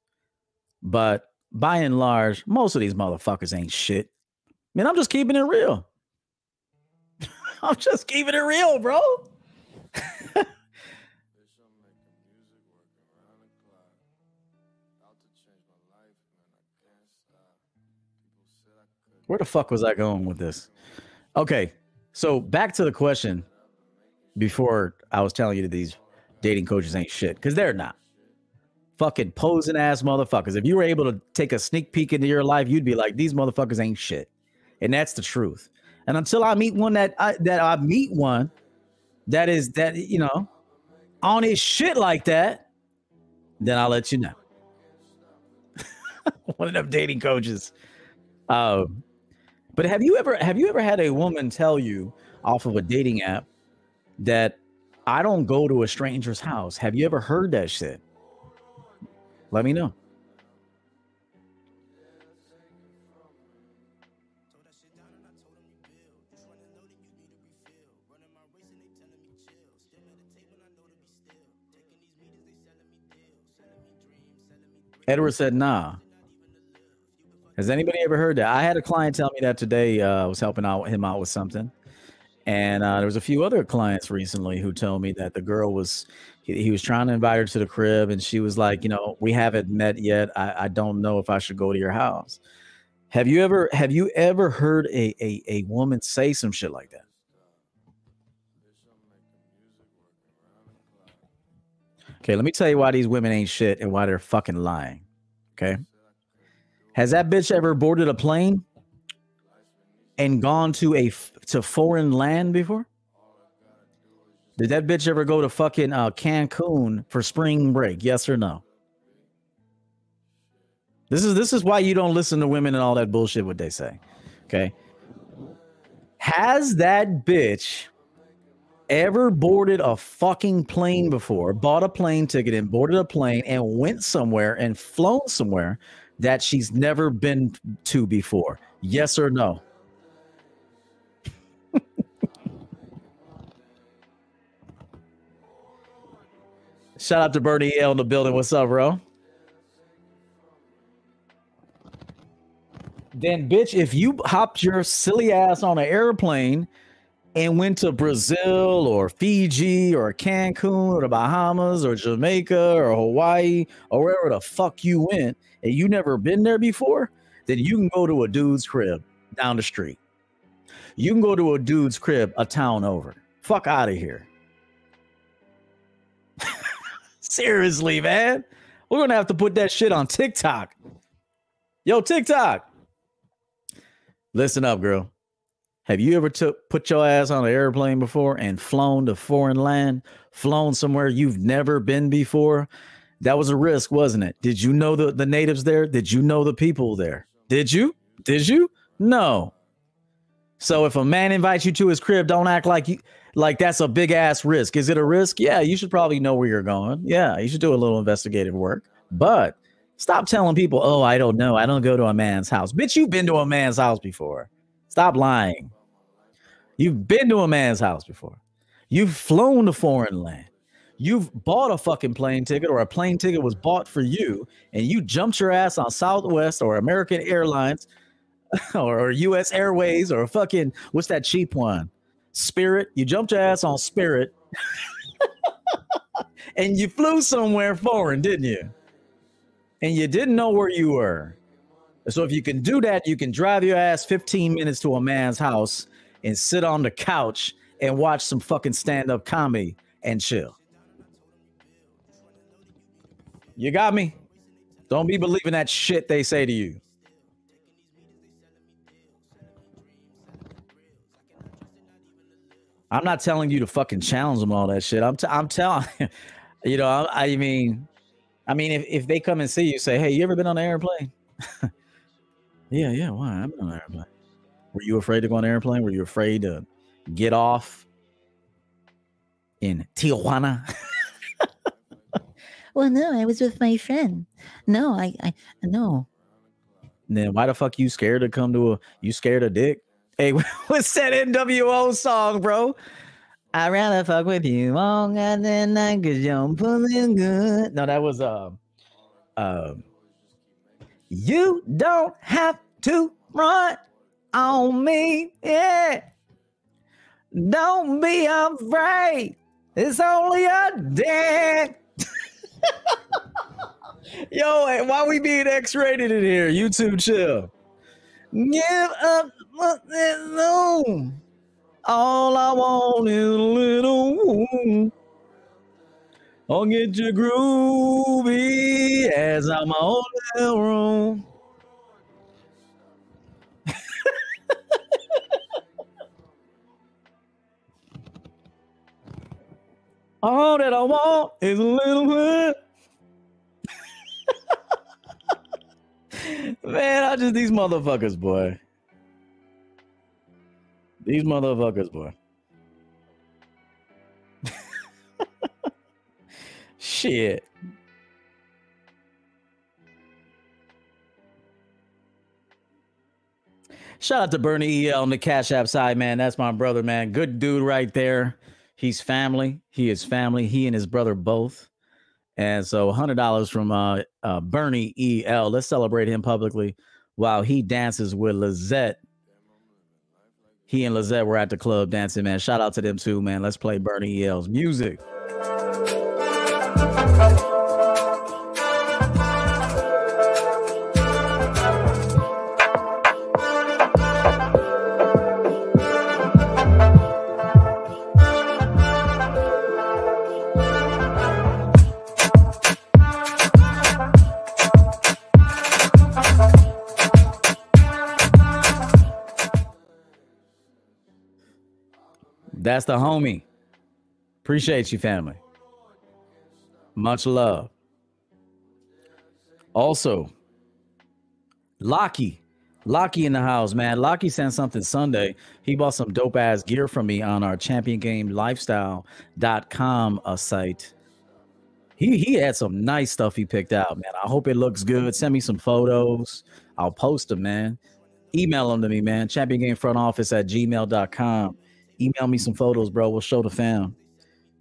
But by and large, most of these motherfuckers ain't shit. Man, I'm just keeping it real. *laughs* I'm just keeping it real, bro. *laughs* Where the fuck was I going with this? Okay, so back to the question before I was telling you that these dating coaches ain't shit because they're not. Fucking posing ass motherfuckers. If you were able to take a sneak peek into your life, you'd be like, these motherfuckers ain't shit, and that's the truth. And until I meet one that I, that I meet one that is that you know on his shit like that, then I'll let you know. *laughs* one of them dating coaches. Um, but have you ever have you ever had a woman tell you off of a dating app that I don't go to a stranger's house? Have you ever heard that shit? Let me know. Edward said, nah. Has anybody ever heard that? I had a client tell me that today. Uh, I was helping out him out with something. And uh, there was a few other clients recently who told me that the girl was he, he, was trying to invite her to the crib, and she was like, you know, we haven't met yet. I, I don't know if I should go to your house. Have you ever have you ever heard a, a a woman say some shit like that? Okay, let me tell you why these women ain't shit and why they're fucking lying. Okay. Has that bitch ever boarded a plane and gone to a to foreign land before? Did that bitch ever go to fucking uh, Cancun for spring break? Yes or no? This is this is why you don't listen to women and all that bullshit what they say. Okay. Has that bitch ever boarded a fucking plane before, bought a plane ticket and boarded a plane and went somewhere and flown somewhere that she's never been to before? Yes or no? *laughs* Shout out to Bernie L in the building. What's up, bro? Then, bitch, if you hopped your silly ass on an airplane and went to Brazil or Fiji or Cancun or the Bahamas or Jamaica or Hawaii or wherever the fuck you went and you never been there before, then you can go to a dude's crib down the street. You can go to a dude's crib a town over. Fuck out of here. *laughs* Seriously, man. We're gonna have to put that shit on TikTok. Yo, TikTok. Listen up, girl. Have you ever took put your ass on an airplane before and flown to foreign land, flown somewhere you've never been before? That was a risk, wasn't it? Did you know the, the natives there? Did you know the people there? Did you? Did you? No. So if a man invites you to his crib, don't act like you like that's a big ass risk. Is it a risk? Yeah, you should probably know where you're going. Yeah, you should do a little investigative work. But stop telling people, "Oh, I don't know. I don't go to a man's house." Bitch, you've been to a man's house before. Stop lying. You've been to a man's house before. You've flown to foreign land. You've bought a fucking plane ticket or a plane ticket was bought for you and you jumped your ass on Southwest or American Airlines *laughs* or US Airways or fucking what's that cheap one? Spirit. You jumped your ass on Spirit *laughs* and you flew somewhere foreign, didn't you? And you didn't know where you were. So if you can do that, you can drive your ass 15 minutes to a man's house and sit on the couch and watch some fucking stand-up comedy and chill. You got me? Don't be believing that shit they say to you. I'm not telling you to fucking challenge them all that shit. I'm t- I'm telling *laughs* you know, I, I, mean I mean if, if they come and see you say, "Hey, you ever been on an airplane?" *laughs* yeah, yeah, why? I've been on an airplane. Were you afraid to go on an airplane? Were you afraid to get off in Tijuana? *laughs* well, no, I was with my friend. No, I, I, no. then why the fuck you scared to come to a? You scared of dick? Hey, *laughs* what's that NWO song, bro? I'd rather fuck with you longer than I cause you're pulling good. No, that was um, uh, um, you don't have to run on me. Yeah. Don't be afraid. It's only a day. *laughs* Yo, why we being X-rated in here? YouTube chill. Give up no. All I want is a little. room. I'll get you groovy as I'm on the room. All that I want is a little bit. *laughs* Man, I just these motherfuckers, boy. These motherfuckers, boy. *laughs* Shit. Shout out to Bernie EL on the Cash App side, man. That's my brother, man. Good dude right there. He's family. He is family. He and his brother both. And so $100 from uh, uh, Bernie EL. Let's celebrate him publicly while he dances with Lizette. He and Lizette were at the club dancing, man. Shout out to them too, man. Let's play Bernie EL's music. That's the homie. Appreciate you, family. Much love. Also, Lockie. Lockie in the house, man. Lockie sent something Sunday. He bought some dope ass gear from me on our champion game lifestyle.com uh, site. He he had some nice stuff he picked out, man. I hope it looks good. Send me some photos. I'll post them, man. Email them to me, man. Champion game front office at gmail.com. Email me some photos, bro. We'll show the fam.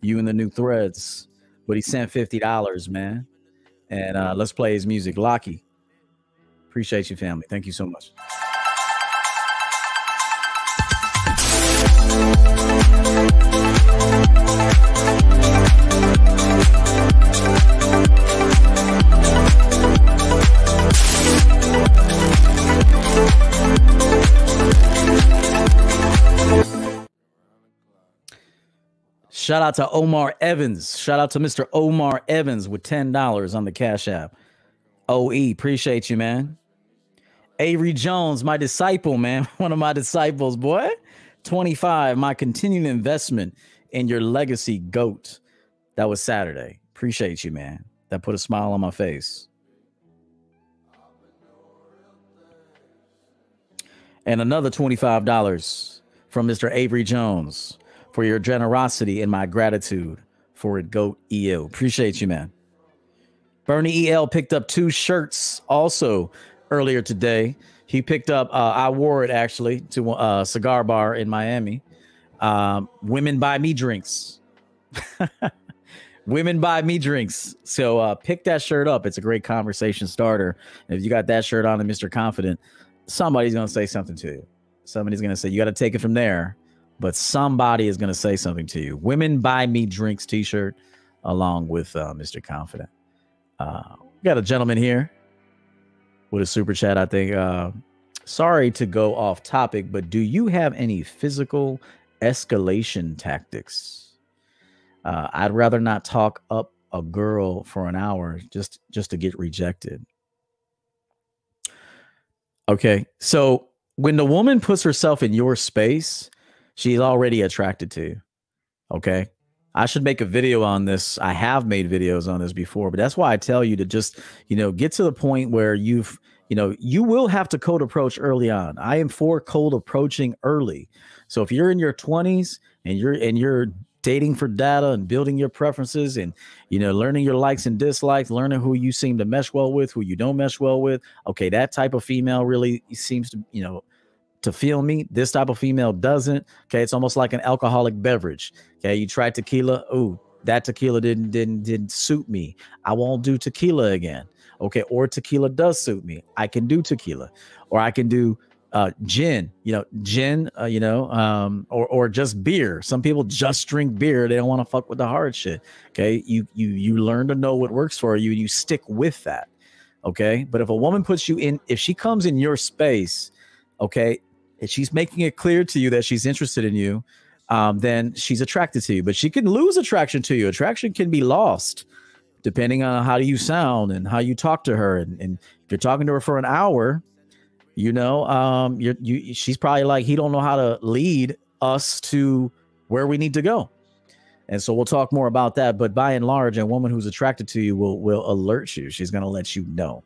You and the new threads. But he sent $50, man. And uh, let's play his music. Lockie. Appreciate you, family. Thank you so much. Shout out to Omar Evans. Shout out to Mr. Omar Evans with $10 on the Cash App. OE, appreciate you, man. Avery Jones, my disciple, man. *laughs* One of my disciples, boy. 25, my continued investment in your legacy goat. That was Saturday. Appreciate you, man. That put a smile on my face. And another $25 from Mr. Avery Jones for your generosity and my gratitude for it, Goat EL. Appreciate you, man. Bernie EL picked up two shirts also earlier today. He picked up, uh, I wore it actually to a uh, cigar bar in Miami. Um, women buy me drinks. *laughs* women buy me drinks. So uh, pick that shirt up. It's a great conversation starter. If you got that shirt on and Mr. Confident, somebody's going to say something to you. Somebody's going to say, you got to take it from there but somebody is going to say something to you. Women buy me drinks T-shirt along with uh, Mr. Confident. Uh, got a gentleman here with a super chat. I think. Uh, sorry to go off topic, but do you have any physical escalation tactics? Uh, I'd rather not talk up a girl for an hour just just to get rejected. Okay, so when the woman puts herself in your space, she's already attracted to. You. Okay. I should make a video on this. I have made videos on this before, but that's why I tell you to just, you know, get to the point where you've, you know, you will have to cold approach early on. I am for cold approaching early. So if you're in your 20s and you're and you're dating for data and building your preferences and you know learning your likes and dislikes learning who you seem to mesh well with who you don't mesh well with okay that type of female really seems to you know to feel me. This type of female doesn't. Okay, it's almost like an alcoholic beverage. Okay, you try tequila. Ooh, that tequila didn't didn't didn't suit me. I won't do tequila again. Okay, or tequila does suit me. I can do tequila, or I can do uh, gin. You know, gin. Uh, you know, um, or or just beer. Some people just drink beer. They don't want to fuck with the hard shit. Okay, you you you learn to know what works for you, and you stick with that. Okay, but if a woman puts you in, if she comes in your space, okay, if she's making it clear to you that she's interested in you, um, then she's attracted to you. But she can lose attraction to you. Attraction can be lost depending on how you sound and how you talk to her. And, and if you're talking to her for an hour, you know, um, you're, you she's probably like, he don't know how to lead us to where we need to go. And so we'll talk more about that. But by and large, a woman who's attracted to you will will alert you. She's going to let you know.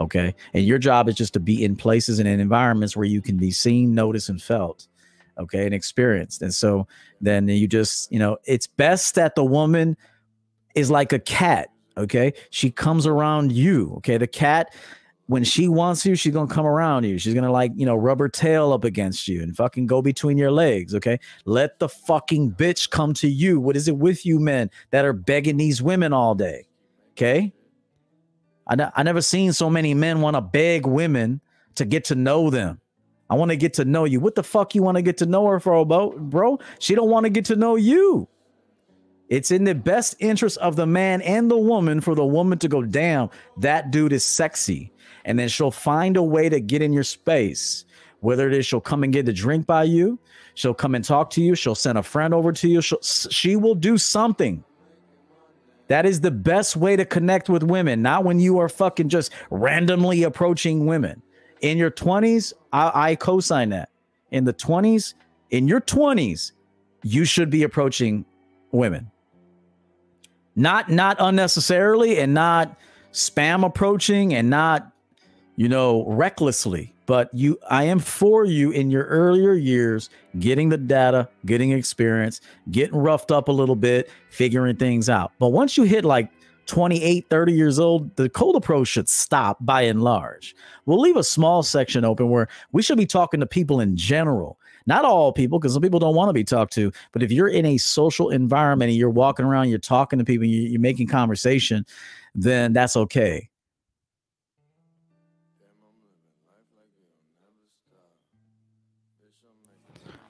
Okay. And your job is just to be in places and in environments where you can be seen, noticed, and felt. Okay. And experienced. And so then you just, you know, it's best that the woman is like a cat. Okay. She comes around you. Okay. The cat, when she wants you, she's gonna come around you. She's gonna like, you know, rub her tail up against you and fucking go between your legs. Okay. Let the fucking bitch come to you. What is it with you men that are begging these women all day? Okay. I, never seen so many men want to beg women to get to know them. I want to get to know you. What the fuck you want to get to know her for, bro? She don't want to get to know you. It's in the best interest of the man and the woman for the woman to go, damn, that dude is sexy. And then she'll find a way to get in your space. Whether it is she'll come and get a drink by you, she'll come and talk to you, she'll send a friend over to you, she'll, she will do something. That is the best way to connect with women, not when you are fucking just randomly approaching women. In your 20s, I, I co sign that. In the 20s, in your 20s, you should be approaching women. Not not unnecessarily and not spam approaching and not you know recklessly but you i am for you in your earlier years getting the data getting experience getting roughed up a little bit figuring things out. But once you hit like 28 30 years old the cold approach should stop by and large. We'll leave a small section open where we should be talking to people in general. Not all people because some people don't want to be talked to but if you're in a social environment and you're walking around you're talking to people you're making conversation then that's okay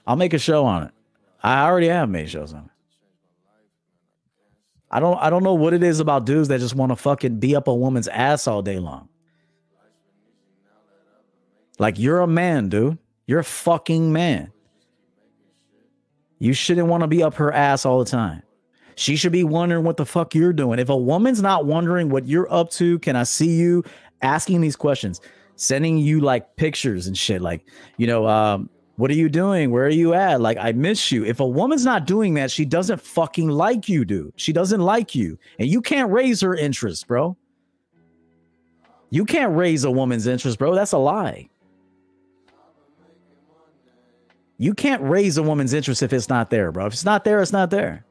I'll make a show on it. I already have made shows on it. I don't I don't know what it is about dudes that just want to fucking be up a woman's ass all day long. Like you're a man, dude. You're a fucking man. You shouldn't want to be up her ass all the time. She should be wondering what the fuck you're doing. If a woman's not wondering what you're up to, can I see you asking these questions, sending you like pictures and shit, like, you know, um, what are you doing? Where are you at? Like, I miss you. If a woman's not doing that, she doesn't fucking like you, dude. She doesn't like you. And you can't raise her interest, bro. You can't raise a woman's interest, bro. That's a lie. You can't raise a woman's interest if it's not there, bro. If it's not there, it's not there.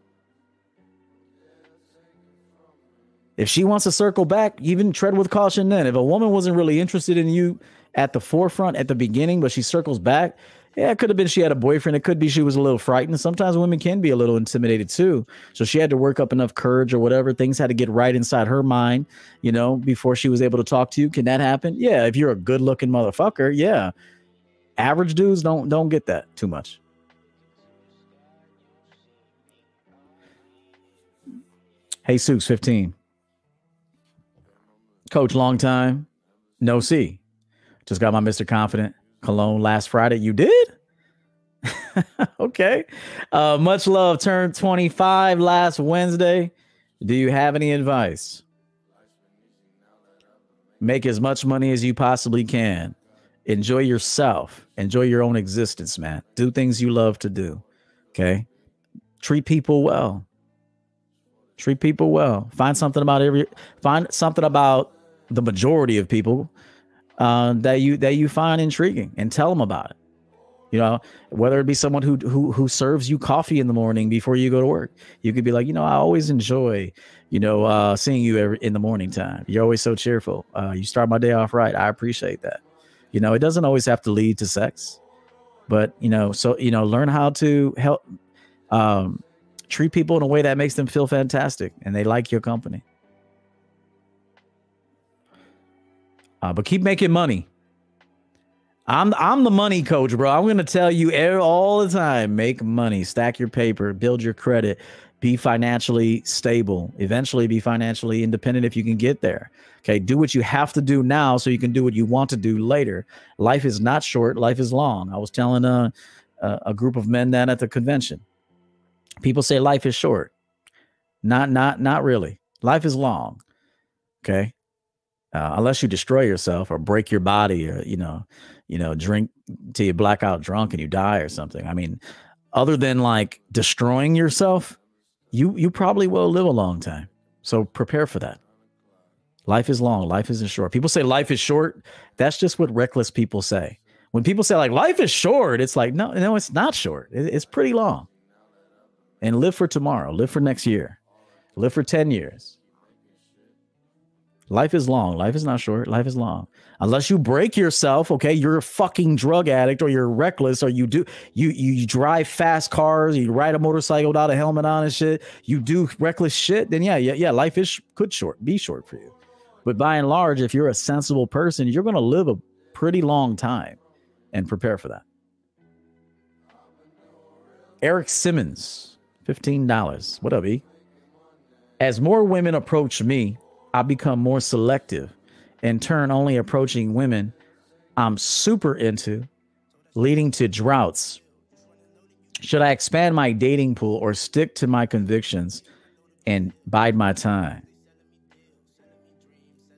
If she wants to circle back, even tread with caution then. If a woman wasn't really interested in you at the forefront at the beginning, but she circles back, yeah, it could have been she had a boyfriend. It could be she was a little frightened. Sometimes women can be a little intimidated too. So she had to work up enough courage or whatever. Things had to get right inside her mind, you know, before she was able to talk to you. Can that happen? Yeah. If you're a good looking motherfucker, yeah. Average dudes don't don't get that too much. Hey, Sukes 15. Coach, long time. No see. Just got my Mr. Confident cologne last Friday. You did? *laughs* okay. Uh, much love. Turned 25 last Wednesday. Do you have any advice? Make as much money as you possibly can. Enjoy yourself. Enjoy your own existence, man. Do things you love to do. Okay. Treat people well. Treat people well. Find something about every find something about the majority of people uh, that you that you find intriguing and tell them about it. You know, whether it be someone who who who serves you coffee in the morning before you go to work, you could be like, you know, I always enjoy, you know, uh, seeing you every, in the morning time. You're always so cheerful. Uh, you start my day off right. I appreciate that. You know, it doesn't always have to lead to sex, but you know, so you know, learn how to help um, treat people in a way that makes them feel fantastic and they like your company. Uh, but keep making money. I'm I'm the money coach, bro. I'm gonna tell you all the time: make money, stack your paper, build your credit, be financially stable. Eventually, be financially independent if you can get there. Okay, do what you have to do now so you can do what you want to do later. Life is not short; life is long. I was telling a a, a group of men that at the convention. People say life is short. Not not not really. Life is long. Okay, uh, unless you destroy yourself or break your body or you know you know drink till you black out drunk and you die or something. I mean other than like destroying yourself you you probably will live a long time. So prepare for that. Life is long. Life isn't short. People say life is short. That's just what reckless people say. When people say like life is short it's like no no it's not short. It, it's pretty long. And live for tomorrow. Live for next year. Live for 10 years Life is long. Life is not short. Life is long. Unless you break yourself, okay, you're a fucking drug addict or you're reckless or you do you you drive fast cars, you ride a motorcycle without a helmet on and shit, you do reckless shit, then yeah, yeah, yeah, life is could short, be short for you. But by and large, if you're a sensible person, you're going to live a pretty long time and prepare for that. Eric Simmons, $15. What up, E? As more women approach me, I become more selective and turn only approaching women I'm super into, leading to droughts. Should I expand my dating pool or stick to my convictions and bide my time?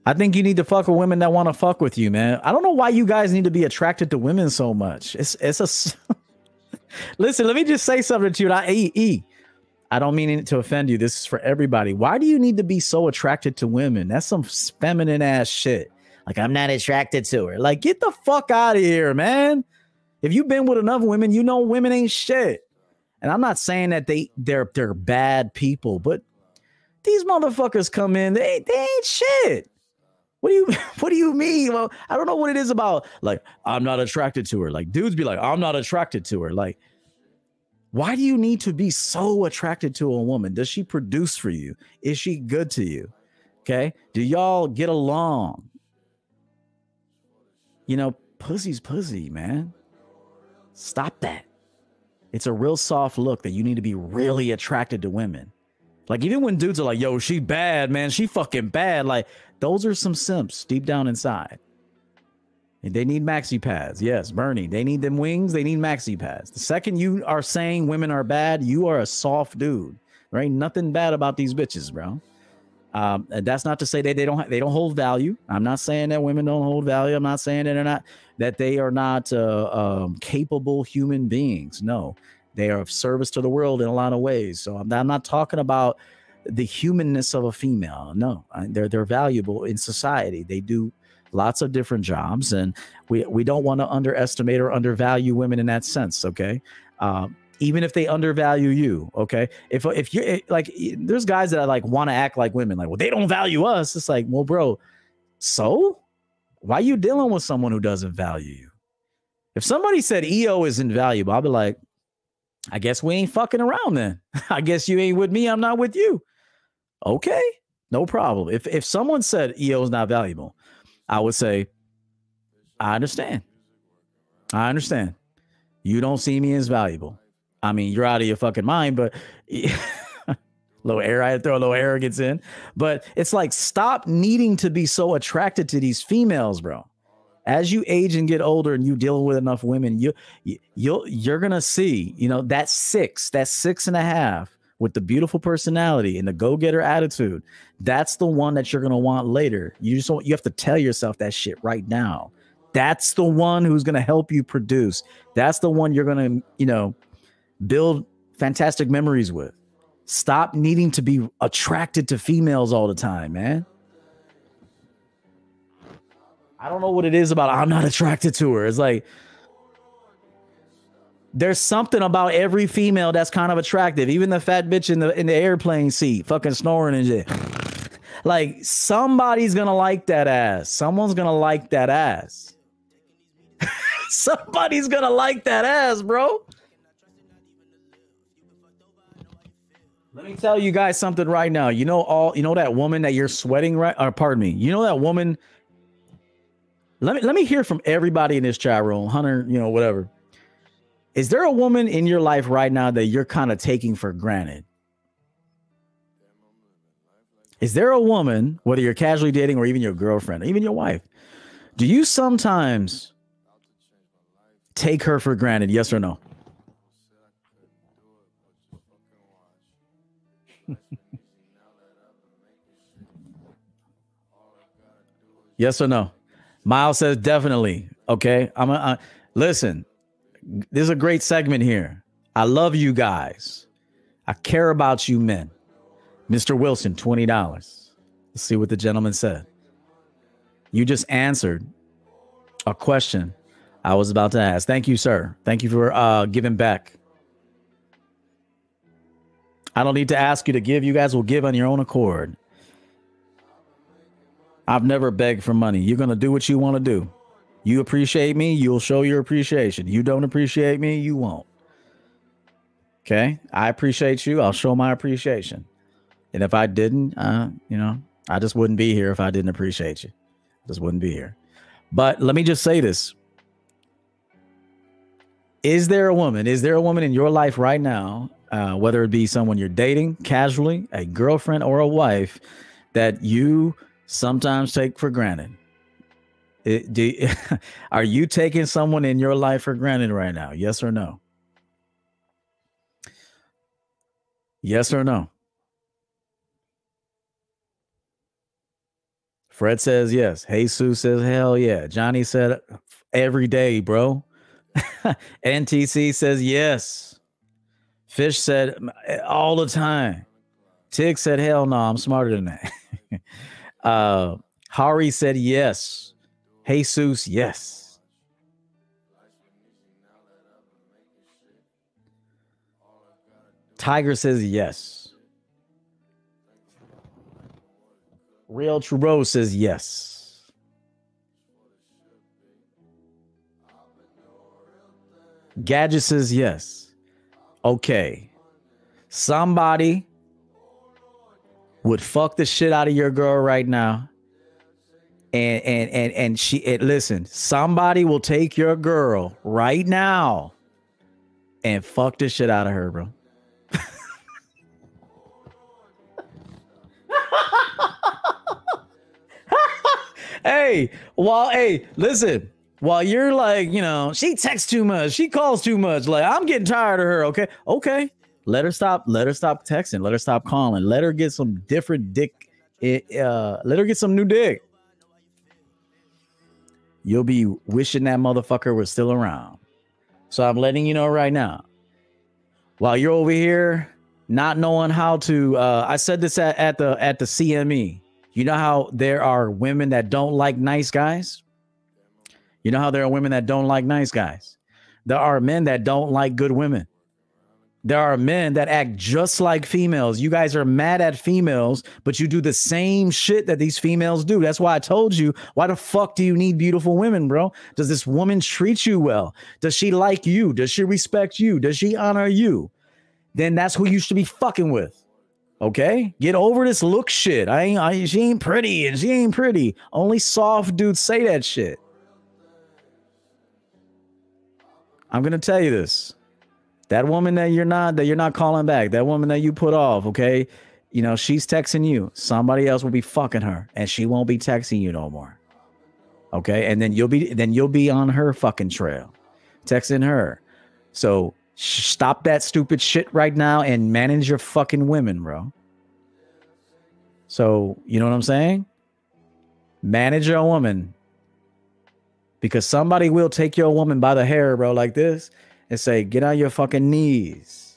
I think you need to fuck with women that want to fuck with you, man. I don't know why you guys need to be attracted to women so much. It's it's a *laughs* listen. Let me just say something to you. I e, e I don't mean it to offend you. This is for everybody. Why do you need to be so attracted to women? That's some feminine ass shit. Like, I'm not attracted to her. Like, get the fuck out of here, man. If you've been with enough women, you know women ain't shit. And I'm not saying that they they're they're bad people, but these motherfuckers come in, they, they ain't shit. What do you *laughs* what do you mean? Well, I don't know what it is about like I'm not attracted to her. Like dudes be like, I'm not attracted to her. Like why do you need to be so attracted to a woman? Does she produce for you? Is she good to you? Okay. Do y'all get along? You know, pussy's pussy, man. Stop that. It's a real soft look that you need to be really attracted to women. Like, even when dudes are like, yo, she bad, man, she fucking bad. Like, those are some simps deep down inside. They need maxi pads. Yes, Bernie. They need them wings. They need maxi pads. The second you are saying women are bad, you are a soft dude. Right? Nothing bad about these bitches, bro. Um, and that's not to say that they don't they don't hold value. I'm not saying that women don't hold value. I'm not saying that they're not that they are not uh, um, capable human beings. No, they are of service to the world in a lot of ways. So I'm, I'm not talking about the humanness of a female. No, they're they're valuable in society. They do lots of different jobs, and we we don't want to underestimate or undervalue women in that sense. Okay. Um, even if they undervalue you, okay. If if you eh, like, there's guys that I like want to act like women, like, well, they don't value us. It's like, well, bro, so why you dealing with someone who doesn't value you? If somebody said EO is invaluable, I'll be like, I guess we ain't fucking around then. *laughs* I guess you ain't with me, I'm not with you. Okay, no problem. If if someone said EO is not valuable, I would say, I understand. I understand. You don't see me as valuable. I mean, you're out of your fucking mind, but *laughs* little air, I throw a little arrogance in. But it's like, stop needing to be so attracted to these females, bro. As you age and get older and you deal with enough women, you, you you'll you're gonna see, you know, that six, that six and a half with the beautiful personality and the go-getter attitude, that's the one that you're gonna want later. You just want you have to tell yourself that shit right now. That's the one who's gonna help you produce. That's the one you're gonna, you know, build fantastic memories with. Stop needing to be attracted to females all the time, man. I don't know what it is about I'm not attracted to her. It's like there's something about every female that's kind of attractive. Even the fat bitch in the in the airplane seat, fucking snoring and shit. *laughs* like somebody's gonna like that ass. Someone's gonna like that ass. *laughs* Somebody's gonna like that ass, bro. Let me tell you guys something right now. You know all you know that woman that you're sweating right or pardon me. You know that woman let me let me hear from everybody in this chat room, Hunter, you know, whatever. Is there a woman in your life right now that you're kind of taking for granted? Is there a woman, whether you're casually dating or even your girlfriend, or even your wife, do you sometimes take her for granted? Yes or no? *laughs* yes or no? Miles says definitely. Okay, I'm a, uh, listen this is a great segment here. I love you guys. I care about you men. Mr. Wilson, $20. Let's see what the gentleman said. You just answered a question I was about to ask. Thank you, sir. Thank you for uh, giving back. I don't need to ask you to give. You guys will give on your own accord. I've never begged for money. You're gonna do what you want to do. You appreciate me, you'll show your appreciation. You don't appreciate me, you won't. Okay, I appreciate you. I'll show my appreciation. And if I didn't, uh, you know, I just wouldn't be here if I didn't appreciate you. Just wouldn't be here. But let me just say this. Is there a woman? Is there a woman in your life right now, uh, whether it be someone you're dating casually, a girlfriend, or a wife, that you sometimes take for granted? It, do, *laughs* are you taking someone in your life for granted right now? Yes or no? Yes or no? Fred says yes. Jesus says hell yeah. Johnny said every day, bro. *laughs* NTC says yes. Fish said all the time. Tig said hell no, I'm smarter than that. *laughs* uh Hari said yes. Jesus, yes. Tiger says yes. Real Trudeau says yes. Gadget says yes. Okay. Somebody would fuck the shit out of your girl right now. And and and and she it listen, somebody will take your girl right now and fuck the shit out of her, bro. *laughs* hey, while hey, listen, while you're like, you know, she texts too much, she calls too much. Like, I'm getting tired of her. Okay, okay. Let her stop. Let her stop texting. Let her stop calling. Let her get some different dick. Uh, let her get some new dick. You'll be wishing that motherfucker was still around. So I'm letting you know right now. While you're over here not knowing how to, uh, I said this at, at the at the CME. You know how there are women that don't like nice guys? You know how there are women that don't like nice guys? There are men that don't like good women. There are men that act just like females. You guys are mad at females, but you do the same shit that these females do. That's why I told you, why the fuck do you need beautiful women, bro? Does this woman treat you well? Does she like you? Does she respect you? Does she honor you? Then that's who you should be fucking with. Okay, get over this look shit. I ain't. I, she ain't pretty, and she ain't pretty. Only soft dudes say that shit. I'm gonna tell you this. That woman that you're not that you're not calling back, that woman that you put off, okay? You know, she's texting you. Somebody else will be fucking her, and she won't be texting you no more. Okay, and then you'll be then you'll be on her fucking trail, texting her. So Stop that stupid shit right now and manage your fucking women, bro. So, you know what I'm saying? Manage your woman. Because somebody will take your woman by the hair, bro, like this and say, get on your fucking knees.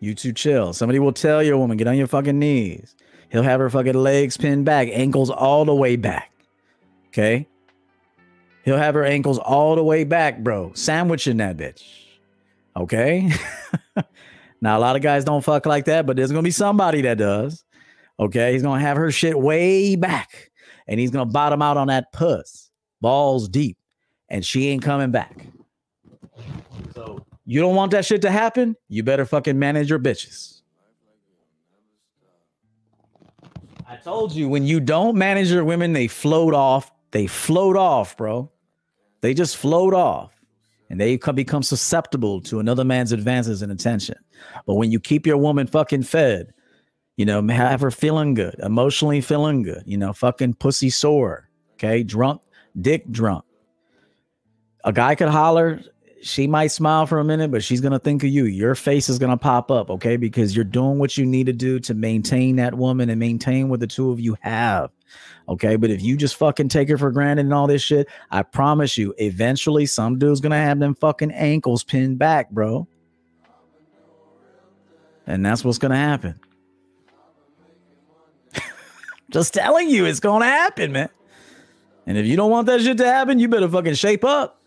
You two chill. Somebody will tell your woman, get on your fucking knees. He'll have her fucking legs pinned back, ankles all the way back. Okay? He'll have her ankles all the way back, bro, sandwiching that bitch. Okay. *laughs* now, a lot of guys don't fuck like that, but there's going to be somebody that does. Okay. He's going to have her shit way back and he's going to bottom out on that puss, balls deep, and she ain't coming back. So, you don't want that shit to happen? You better fucking manage your bitches. I told you when you don't manage your women, they float off. They float off, bro. They just float off and they become susceptible to another man's advances and attention. But when you keep your woman fucking fed, you know, have her feeling good, emotionally feeling good, you know, fucking pussy sore, okay, drunk, dick drunk. A guy could holler, she might smile for a minute, but she's gonna think of you. Your face is gonna pop up, okay, because you're doing what you need to do to maintain that woman and maintain what the two of you have. Okay. But if you just fucking take it for granted and all this shit, I promise you, eventually some dude's gonna have them fucking ankles pinned back, bro. And that's what's gonna happen. *laughs* just telling you, it's gonna happen, man. And if you don't want that shit to happen, you better fucking shape up.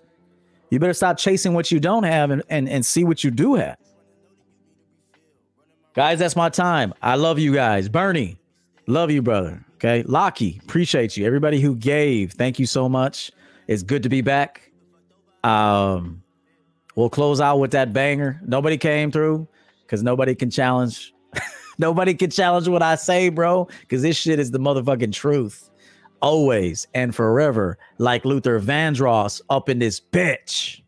You better stop chasing what you don't have and, and, and see what you do have. Guys, that's my time. I love you guys. Bernie, Love you, brother. Okay. Lockie, appreciate you. Everybody who gave, thank you so much. It's good to be back. Um, we'll close out with that banger. Nobody came through because nobody can challenge. *laughs* nobody can challenge what I say, bro. Because this shit is the motherfucking truth. Always and forever, like Luther Vandross up in this bitch.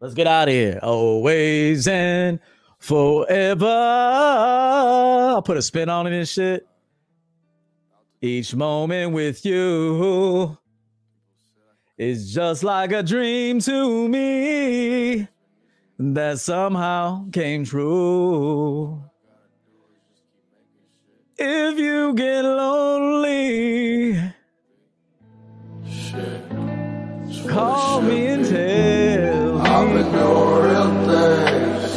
Let's get out of here. Always and forever. I'll put a spin on it and shit. Each moment with you is just like a dream to me that somehow came true. If you get lonely, call me and tell I've me. been doing real things.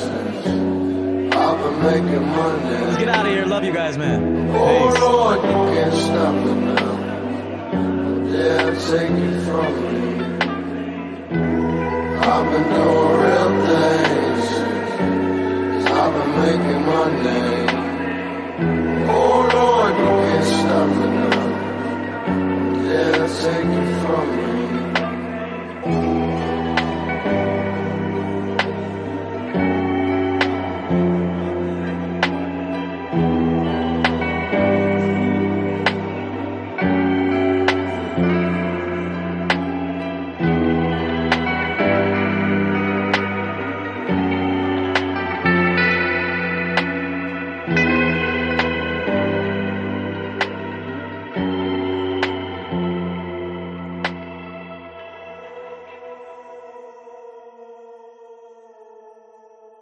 I've been making money. Let's get out of here. Love you guys, man. Oh Peace. Lord, you can't stop me now. Yeah, take it from me. I've been doing real things. I've been making money. Oh Lord, you can't stop me now. Take it from me.